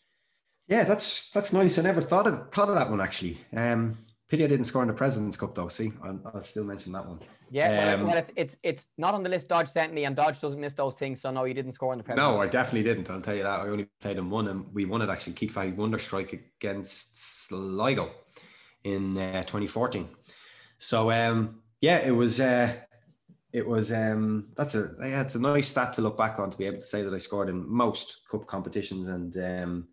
Yeah, that's that's nice. I never thought of thought of that one actually. Um, pity I didn't score in the Presidents Cup though. See, I'll, I'll still mention that one. Yeah, um, well, it's it's it's not on the list Dodge sent me, and Dodge doesn't miss those things. So no, you didn't score in the Presidents. No, I definitely didn't. I'll tell you that. I only played in one, and we won it actually. Keith Fahey's wonder strike against Sligo in uh, 2014. So um, yeah, it was. Uh, it was um that's a yeah, it's a nice stat to look back on to be able to say that I scored in most cup competitions and um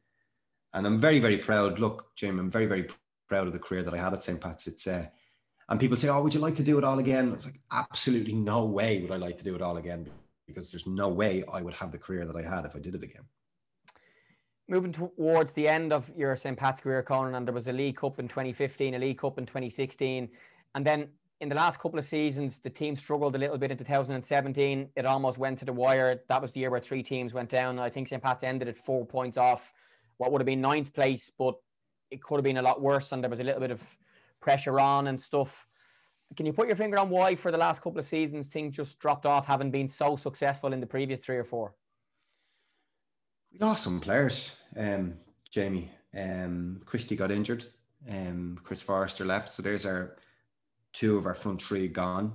and I'm very very proud. Look, Jim, I'm very very proud of the career that I had at St. Pat's. It's uh, and people say, "Oh, would you like to do it all again?" I was like, "Absolutely no way would I like to do it all again because there's no way I would have the career that I had if I did it again." Moving towards the end of your St. Pat's career, Conan, and there was a League Cup in 2015, a League Cup in 2016, and then in the last couple of seasons, the team struggled a little bit in 2017. It almost went to the wire. That was the year where three teams went down. I think St. Pat's ended at four points off what would have been ninth place, but it could have been a lot worse. And there was a little bit of pressure on and stuff. Can you put your finger on why, for the last couple of seasons, things just dropped off, having been so successful in the previous three or four? We lost some players, um, Jamie. Um, Christy got injured. Um, Chris Forrester left. So there's our two of our front three gone.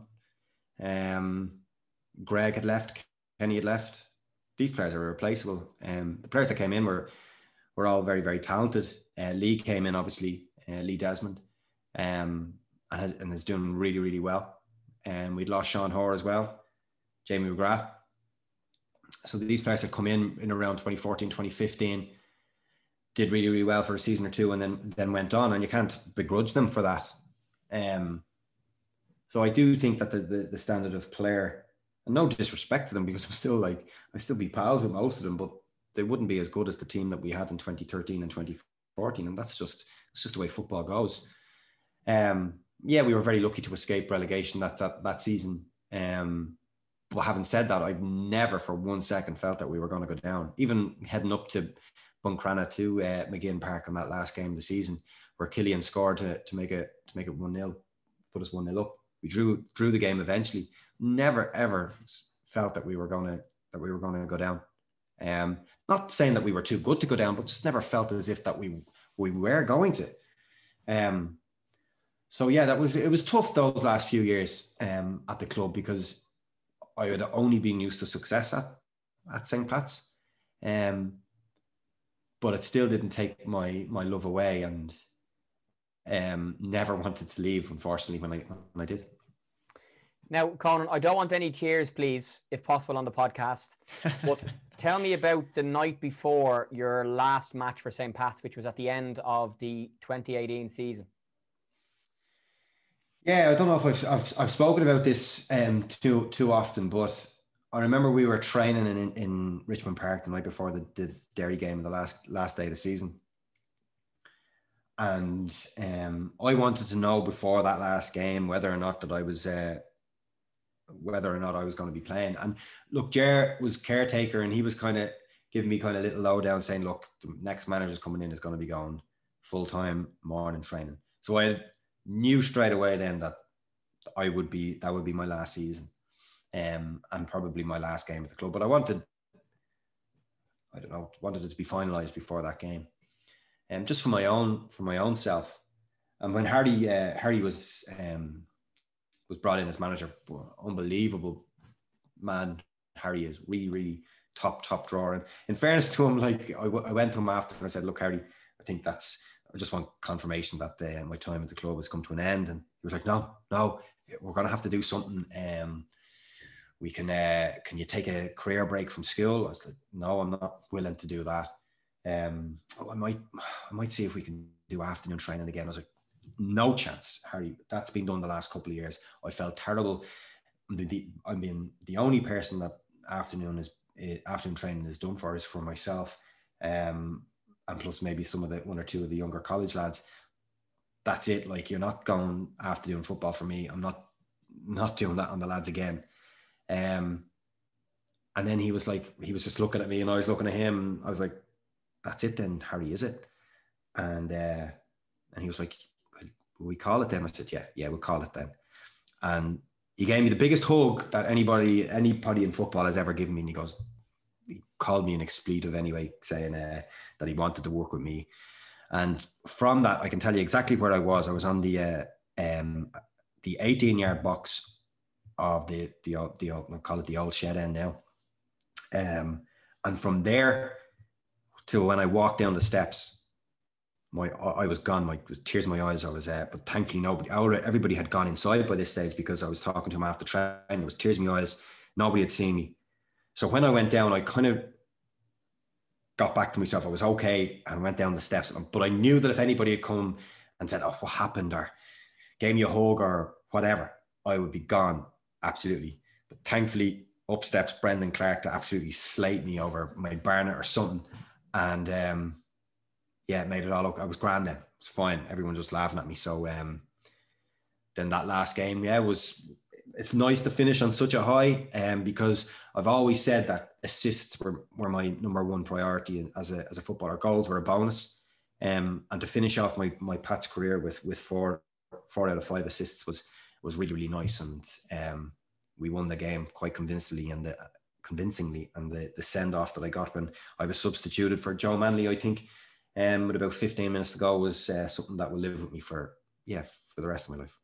Um, Greg had left, Kenna had left. These players are replaceable. Um, the players that came in were were all very very talented. Uh, Lee came in obviously, uh, Lee Desmond, um, and has and is doing really really well. And we'd lost Sean Hoare as well, Jamie McGrath. So these players had come in in around 2014, 2015, did really really well for a season or two, and then then went on. And you can't begrudge them for that. Um, so I do think that the, the, the standard of player, and no disrespect to them because I'm still like I still be pals with most of them, but they wouldn't be as good as the team that we had in 2013 and 2014, and that's just it's just the way football goes. Um, yeah, we were very lucky to escape relegation that that, that season. Um, but having said that, I've never for one second felt that we were going to go down. Even heading up to Buncrana to uh, McGinn Park on that last game of the season, where Killian scored to, to make it to make it one 0 put us one 0 up. We drew drew the game eventually. Never ever felt that we were gonna that we were gonna go down. Um, not saying that we were too good to go down, but just never felt as if that we we were going to. Um, so yeah, that was it was tough those last few years um, at the club because I had only been used to success at at St. Pat's. Um, but it still didn't take my my love away and um, never wanted to leave unfortunately when I when I did. Now, Conan, I don't want any tears, please, if possible, on the podcast. But tell me about the night before your last match for St. Pat's, which was at the end of the 2018 season. Yeah, I don't know if I've I've, I've spoken about this um, too too often, but I remember we were training in, in Richmond Park the night before the, the Derry game, the last last day of the season, and um, I wanted to know before that last game whether or not that I was uh, whether or not I was going to be playing. And look, Jer was caretaker and he was kind of giving me kind of little lowdown saying, look, the next manager's coming in is going to be going full time morning training. So I knew straight away then that I would be, that would be my last season um, and probably my last game at the club. But I wanted, I don't know, wanted it to be finalized before that game. And um, just for my own, for my own self. And when Harry, uh, Harry was, um, was brought in as manager. Unbelievable man, Harry is really, really top top drawer. And in fairness to him, like I, w- I went to him after and I said, "Look, Harry, I think that's I just want confirmation that uh, my time at the club has come to an end." And he was like, "No, no, we're gonna have to do something. Um, we can uh, can you take a career break from school?" I was like, "No, I'm not willing to do that. Um, oh, I might I might see if we can do afternoon training again." I was like, "No chance, Harry. That's been done the last couple of years. I felt terrible." The, the, I mean, the only person that afternoon is eh, afternoon training is done for is for myself, um, and plus maybe some of the one or two of the younger college lads. That's it. Like you're not going after doing football for me. I'm not not doing that on the lads again. Um, and then he was like, he was just looking at me, and I was looking at him. I was like, "That's it, then, Harry, is it?" And uh, and he was like, "Will we call it then?" I said, "Yeah, yeah, we'll call it then." And he gave me the biggest hug that anybody anybody in football has ever given me. And he goes, he called me an expletive anyway, saying uh, that he wanted to work with me. And from that, I can tell you exactly where I was. I was on the uh, um, the 18 yard box of the the the I'll call it the old shed end now. Um, and from there to when I walked down the steps, my I was gone. My was tears in my eyes. I was, uh, but thankfully nobody. Everybody had gone inside by this stage because I was talking to him after training. There was tears in my eyes. Nobody had seen me. So when I went down, I kind of got back to myself. I was okay and went down the steps. But I knew that if anybody had come and said, "Oh, what happened?" or gave me a hug or whatever, I would be gone. Absolutely. But thankfully, up steps Brendan Clarke to absolutely slate me over my Barnet or something, and um, yeah, it made it all look. I was grand then. It's fine. Everyone just laughing at me. So um, then that last game, yeah, was. It's nice to finish on such a high, um, because I've always said that assists were, were my number one priority as a as a footballer. Goals were a bonus, um, and to finish off my my patch career with with four four out of five assists was was really really nice, and um, we won the game quite convincingly, and the, convincingly, and the the send off that I got when I was substituted for Joe Manley, I think um, with about 15 minutes to go was uh, something that will live with me for, yeah, for the rest of my life.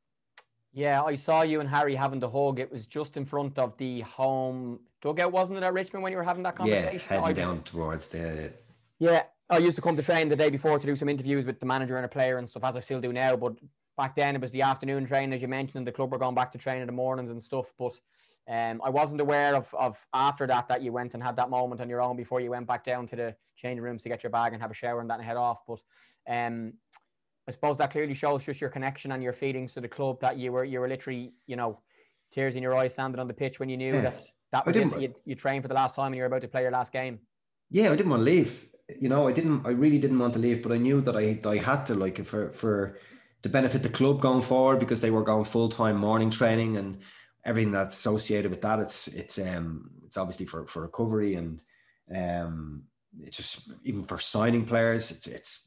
Yeah, I saw you and Harry having the hug. It was just in front of the home dugout, wasn't it, at Richmond when you were having that conversation? Yeah, heading down towards the. Yeah, I used to come to train the day before to do some interviews with the manager and a player and stuff, as I still do now. But back then it was the afternoon train, as you mentioned, and the club were going back to train in the mornings and stuff. But um, I wasn't aware of, of after that that you went and had that moment on your own before you went back down to the changing rooms to get your bag and have a shower and that and head off. But um, I suppose that clearly shows just your connection and your feelings to the club that you were you were literally you know tears in your eyes standing on the pitch when you knew yeah. that that was it, you, you trained for the last time and you were about to play your last game. Yeah, I didn't want to leave. You know, I didn't. I really didn't want to leave, but I knew that I I had to like for for to benefit the club going forward because they were going full time morning training and everything that's associated with that. It's it's um it's obviously for for recovery and um it's just even for signing players. It's it's,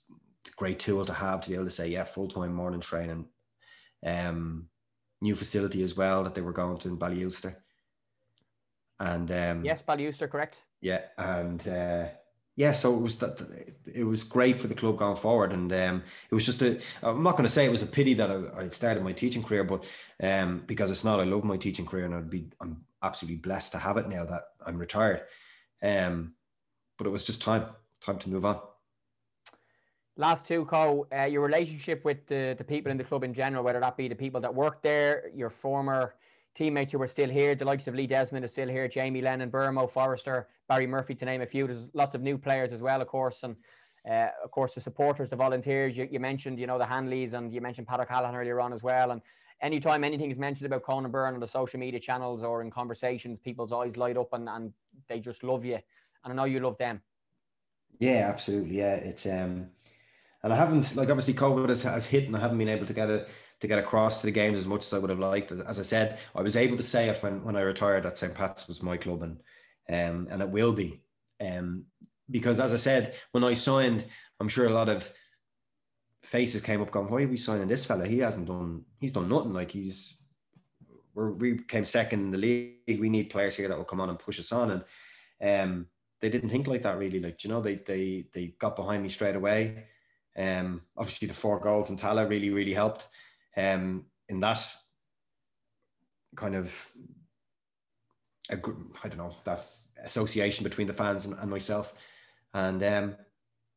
a great tool to have to be able to say yeah full time morning training. Um, new facility as well that they were going to in Ballyoulster. And um, yes, Ballyoulster, correct. Yeah, and uh, yeah, so it was that it was great for the club going forward, and um, it was just a. I'm not going to say it was a pity that I, I started my teaching career, but um, because it's not, I love my teaching career, and I'd be I'm absolutely blessed to have it now that I'm retired. Um, but it was just time time to move on. Last two, Co, uh, your relationship with the, the people in the club in general, whether that be the people that work there, your former teammates who are still here. The likes of Lee Desmond is still here, Jamie Lennon, Burmo, Forrester, Barry Murphy, to name a few. There's lots of new players as well, of course, and uh, of course the supporters, the volunteers. You, you, mentioned, you know, the Hanleys, and you mentioned Pat O'Callaghan earlier on as well. And anytime anything is mentioned about Conan Byrne on the social media channels or in conversations, people's eyes light up and, and they just love you. And I know you love them. Yeah, absolutely. Yeah, it's um, and I haven't like obviously COVID has, has hit, and I haven't been able to get it to get across to the games as much as I would have liked. As I said, I was able to say it when, when I retired that St. Pat's was my club and um, and it will be. Um, because as I said, when I signed, I'm sure a lot of faces came up going, why are we signing this fella? He hasn't done, he's done nothing. Like he's, we came second in the league. We need players here that will come on and push us on. And um, they didn't think like that really. Like, you know, they, they, they got behind me straight away. Um, obviously the four goals in Tallaght really, really helped um, in that kind of I don't know that association between the fans and, and myself. And um,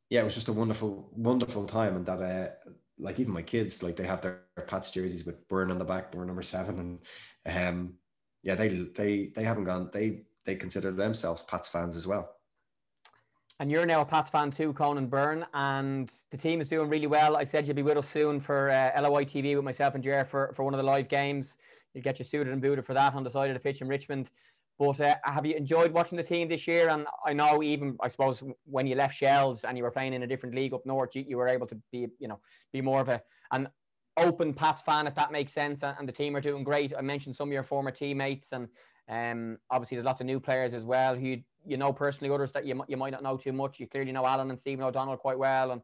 yeah, it was just a wonderful, wonderful time. And that, uh, like even my kids, like they have their Pats jerseys with Byrne on the back, Byrne number seven, and um, yeah, they they they haven't gone. They they consider themselves Pats fans as well. And you're now a Pats fan too, Conan Byrne, and the team is doing really well. I said you'll be with us soon for uh, LOI TV with myself and Jer for, for one of the live games. You'll get you suited and booted for that on the side of the pitch in Richmond. But uh, have you enjoyed watching the team this year? And I know even I suppose when you left Shels and you were playing in a different league up north, you, you were able to be you know be more of a an open Pats fan if that makes sense. And, and the team are doing great. I mentioned some of your former teammates, and um, obviously there's lots of new players as well who you know personally, others that you you might not know too much. You clearly know Alan and Stephen O'Donnell quite well, and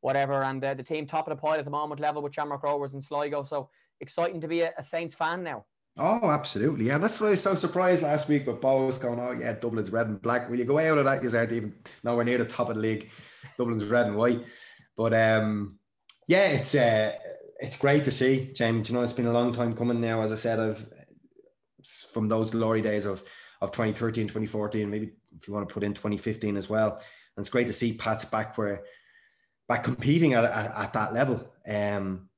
whatever. And uh, the team top of the pile at the moment level with Shamrock Rovers and Sligo. So exciting to be a, a Saints fan now. Oh, absolutely. Yeah, that's why I was so surprised last week with Bohs going, oh, yeah, Dublin's red and black. Will you go out of that? You aren't even nowhere near the top of the league. Dublin's red and white. But um, yeah, it's uh, it's great to see, James. You know, it's been a long time coming now. As I said, I've from those glory days of of 2013, 2014, maybe if you want to put in 2015 as well. And it's great to see Pat's back where back competing at, at, at that level. Um,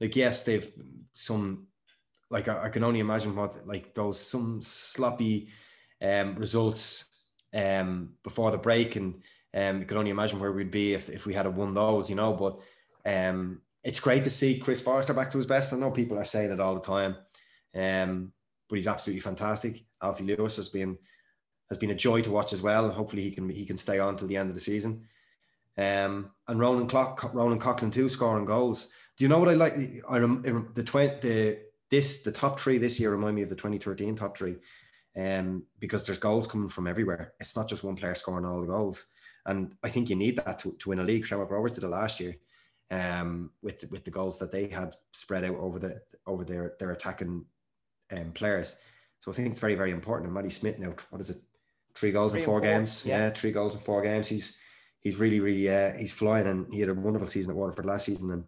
like yes, they've some like I, I, can only imagine what like those some sloppy um, results um, before the break, and um, you can only imagine where we'd be if, if we had a won those, you know. But um, it's great to see Chris Forrester back to his best. I know people are saying it all the time, um, but he's absolutely fantastic. Alfie Lewis has been has been a joy to watch as well. Hopefully he can he can stay on till the end of the season. Um, and Ronan Clock, Ronan Coughlan too, scoring goals. Do you know what I like? I the twenty the this the top three this year remind me of the 2013 top three, um, because there's goals coming from everywhere. It's not just one player scoring all the goals, and I think you need that to, to win a league. Shamrock Rovers did it last year, um, with with the goals that they had spread out over the over their their attacking um, players. So I think it's very very important. And Matty Smith now, what is it? Three goals three in four, four games. Yeah. yeah. three goals in four games. He's he's really really uh, he's flying, and he had a wonderful season at Waterford last season,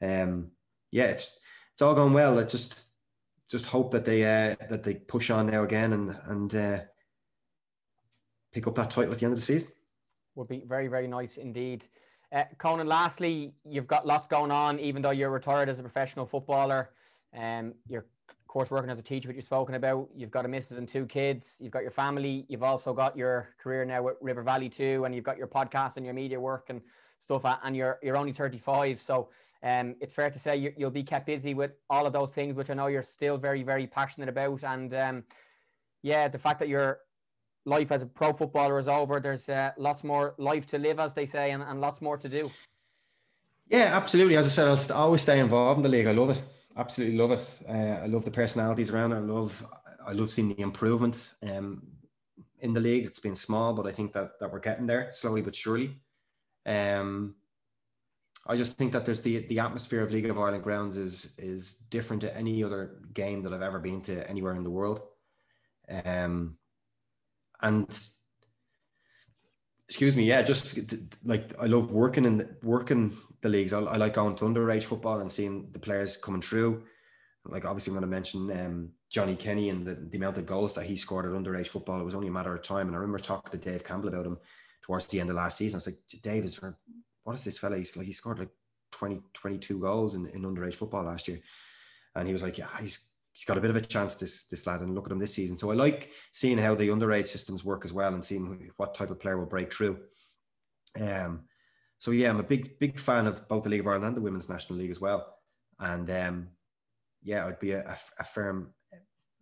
and um, yeah, it's it's all going well. I just just hope that they uh, that they push on now again and and uh, pick up that title at the end of the season. Would be very very nice indeed. Uh, Conan, lastly, you've got lots going on, even though you're retired as a professional footballer. Um, you're, course, working as a teacher, which you've spoken about. You've got a missus and two kids. You've got your family. You've also got your career now with River Valley too, and you've got your podcast and your media work and stuff. And you're you're only 35, so um, it's fair to say you, will be kept busy with all of those things, which I know you're still very, very passionate about. And um, yeah, the fact that your life as a pro footballer is over, there's uh, lots more life to live, as they say, and, and lots more to do. Yeah, absolutely. As I said, I'll always stay involved in the league. I love it. Absolutely love it. Uh, I love the personalities around. It. I love, I love seeing the improvement um, in the league. It's been small, but I think that that we're getting there slowly but surely. Um, I just think that there's the the atmosphere of League of Ireland grounds is is different to any other game that I've ever been to anywhere in the world. Um, and excuse me, yeah, just like I love working in working the leagues. I, I, like going to underage football and seeing the players coming through. Like obviously, I'm going to mention um, Johnny Kenny and the, the amount of goals that he scored at underage football. It was only a matter of time. And I remember talking to Dave Campbell about him towards the end of last season. I was like, Dave, is what is this fella? He's like, he scored like 20, 22 goals in, in underage football last year. And he was like, yeah, he's, he's got a bit of a chance, this, this lad, and look at him this season. So I like seeing how the underage systems work as well and seeing what type of player will break through. Um, so yeah, I'm a big, big fan of both the League of Ireland and the Women's National League as well. And um, yeah, I'd be a, a firm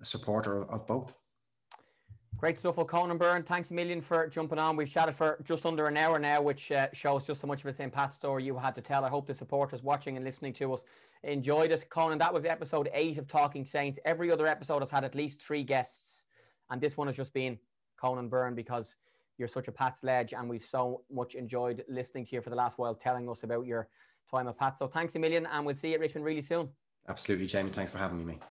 supporter of, both. Great stuff, Conan Byrne. Thanks a million for jumping on. We've chatted for just under an hour now, which uh, shows just how much of a St. Pat story you had to tell. I hope the supporters watching and listening to us enjoyed it. Conan, that was episode eight of Talking Saints. Every other episode has had at least three guests, and this one has just been Conan Byrne because you're such a Pat sledge, and we've so much enjoyed listening to you for the last while, telling us about your time at Pat. So thanks a million, and we'll see you at Richmond really soon. Absolutely, Jamie. Thanks for having me.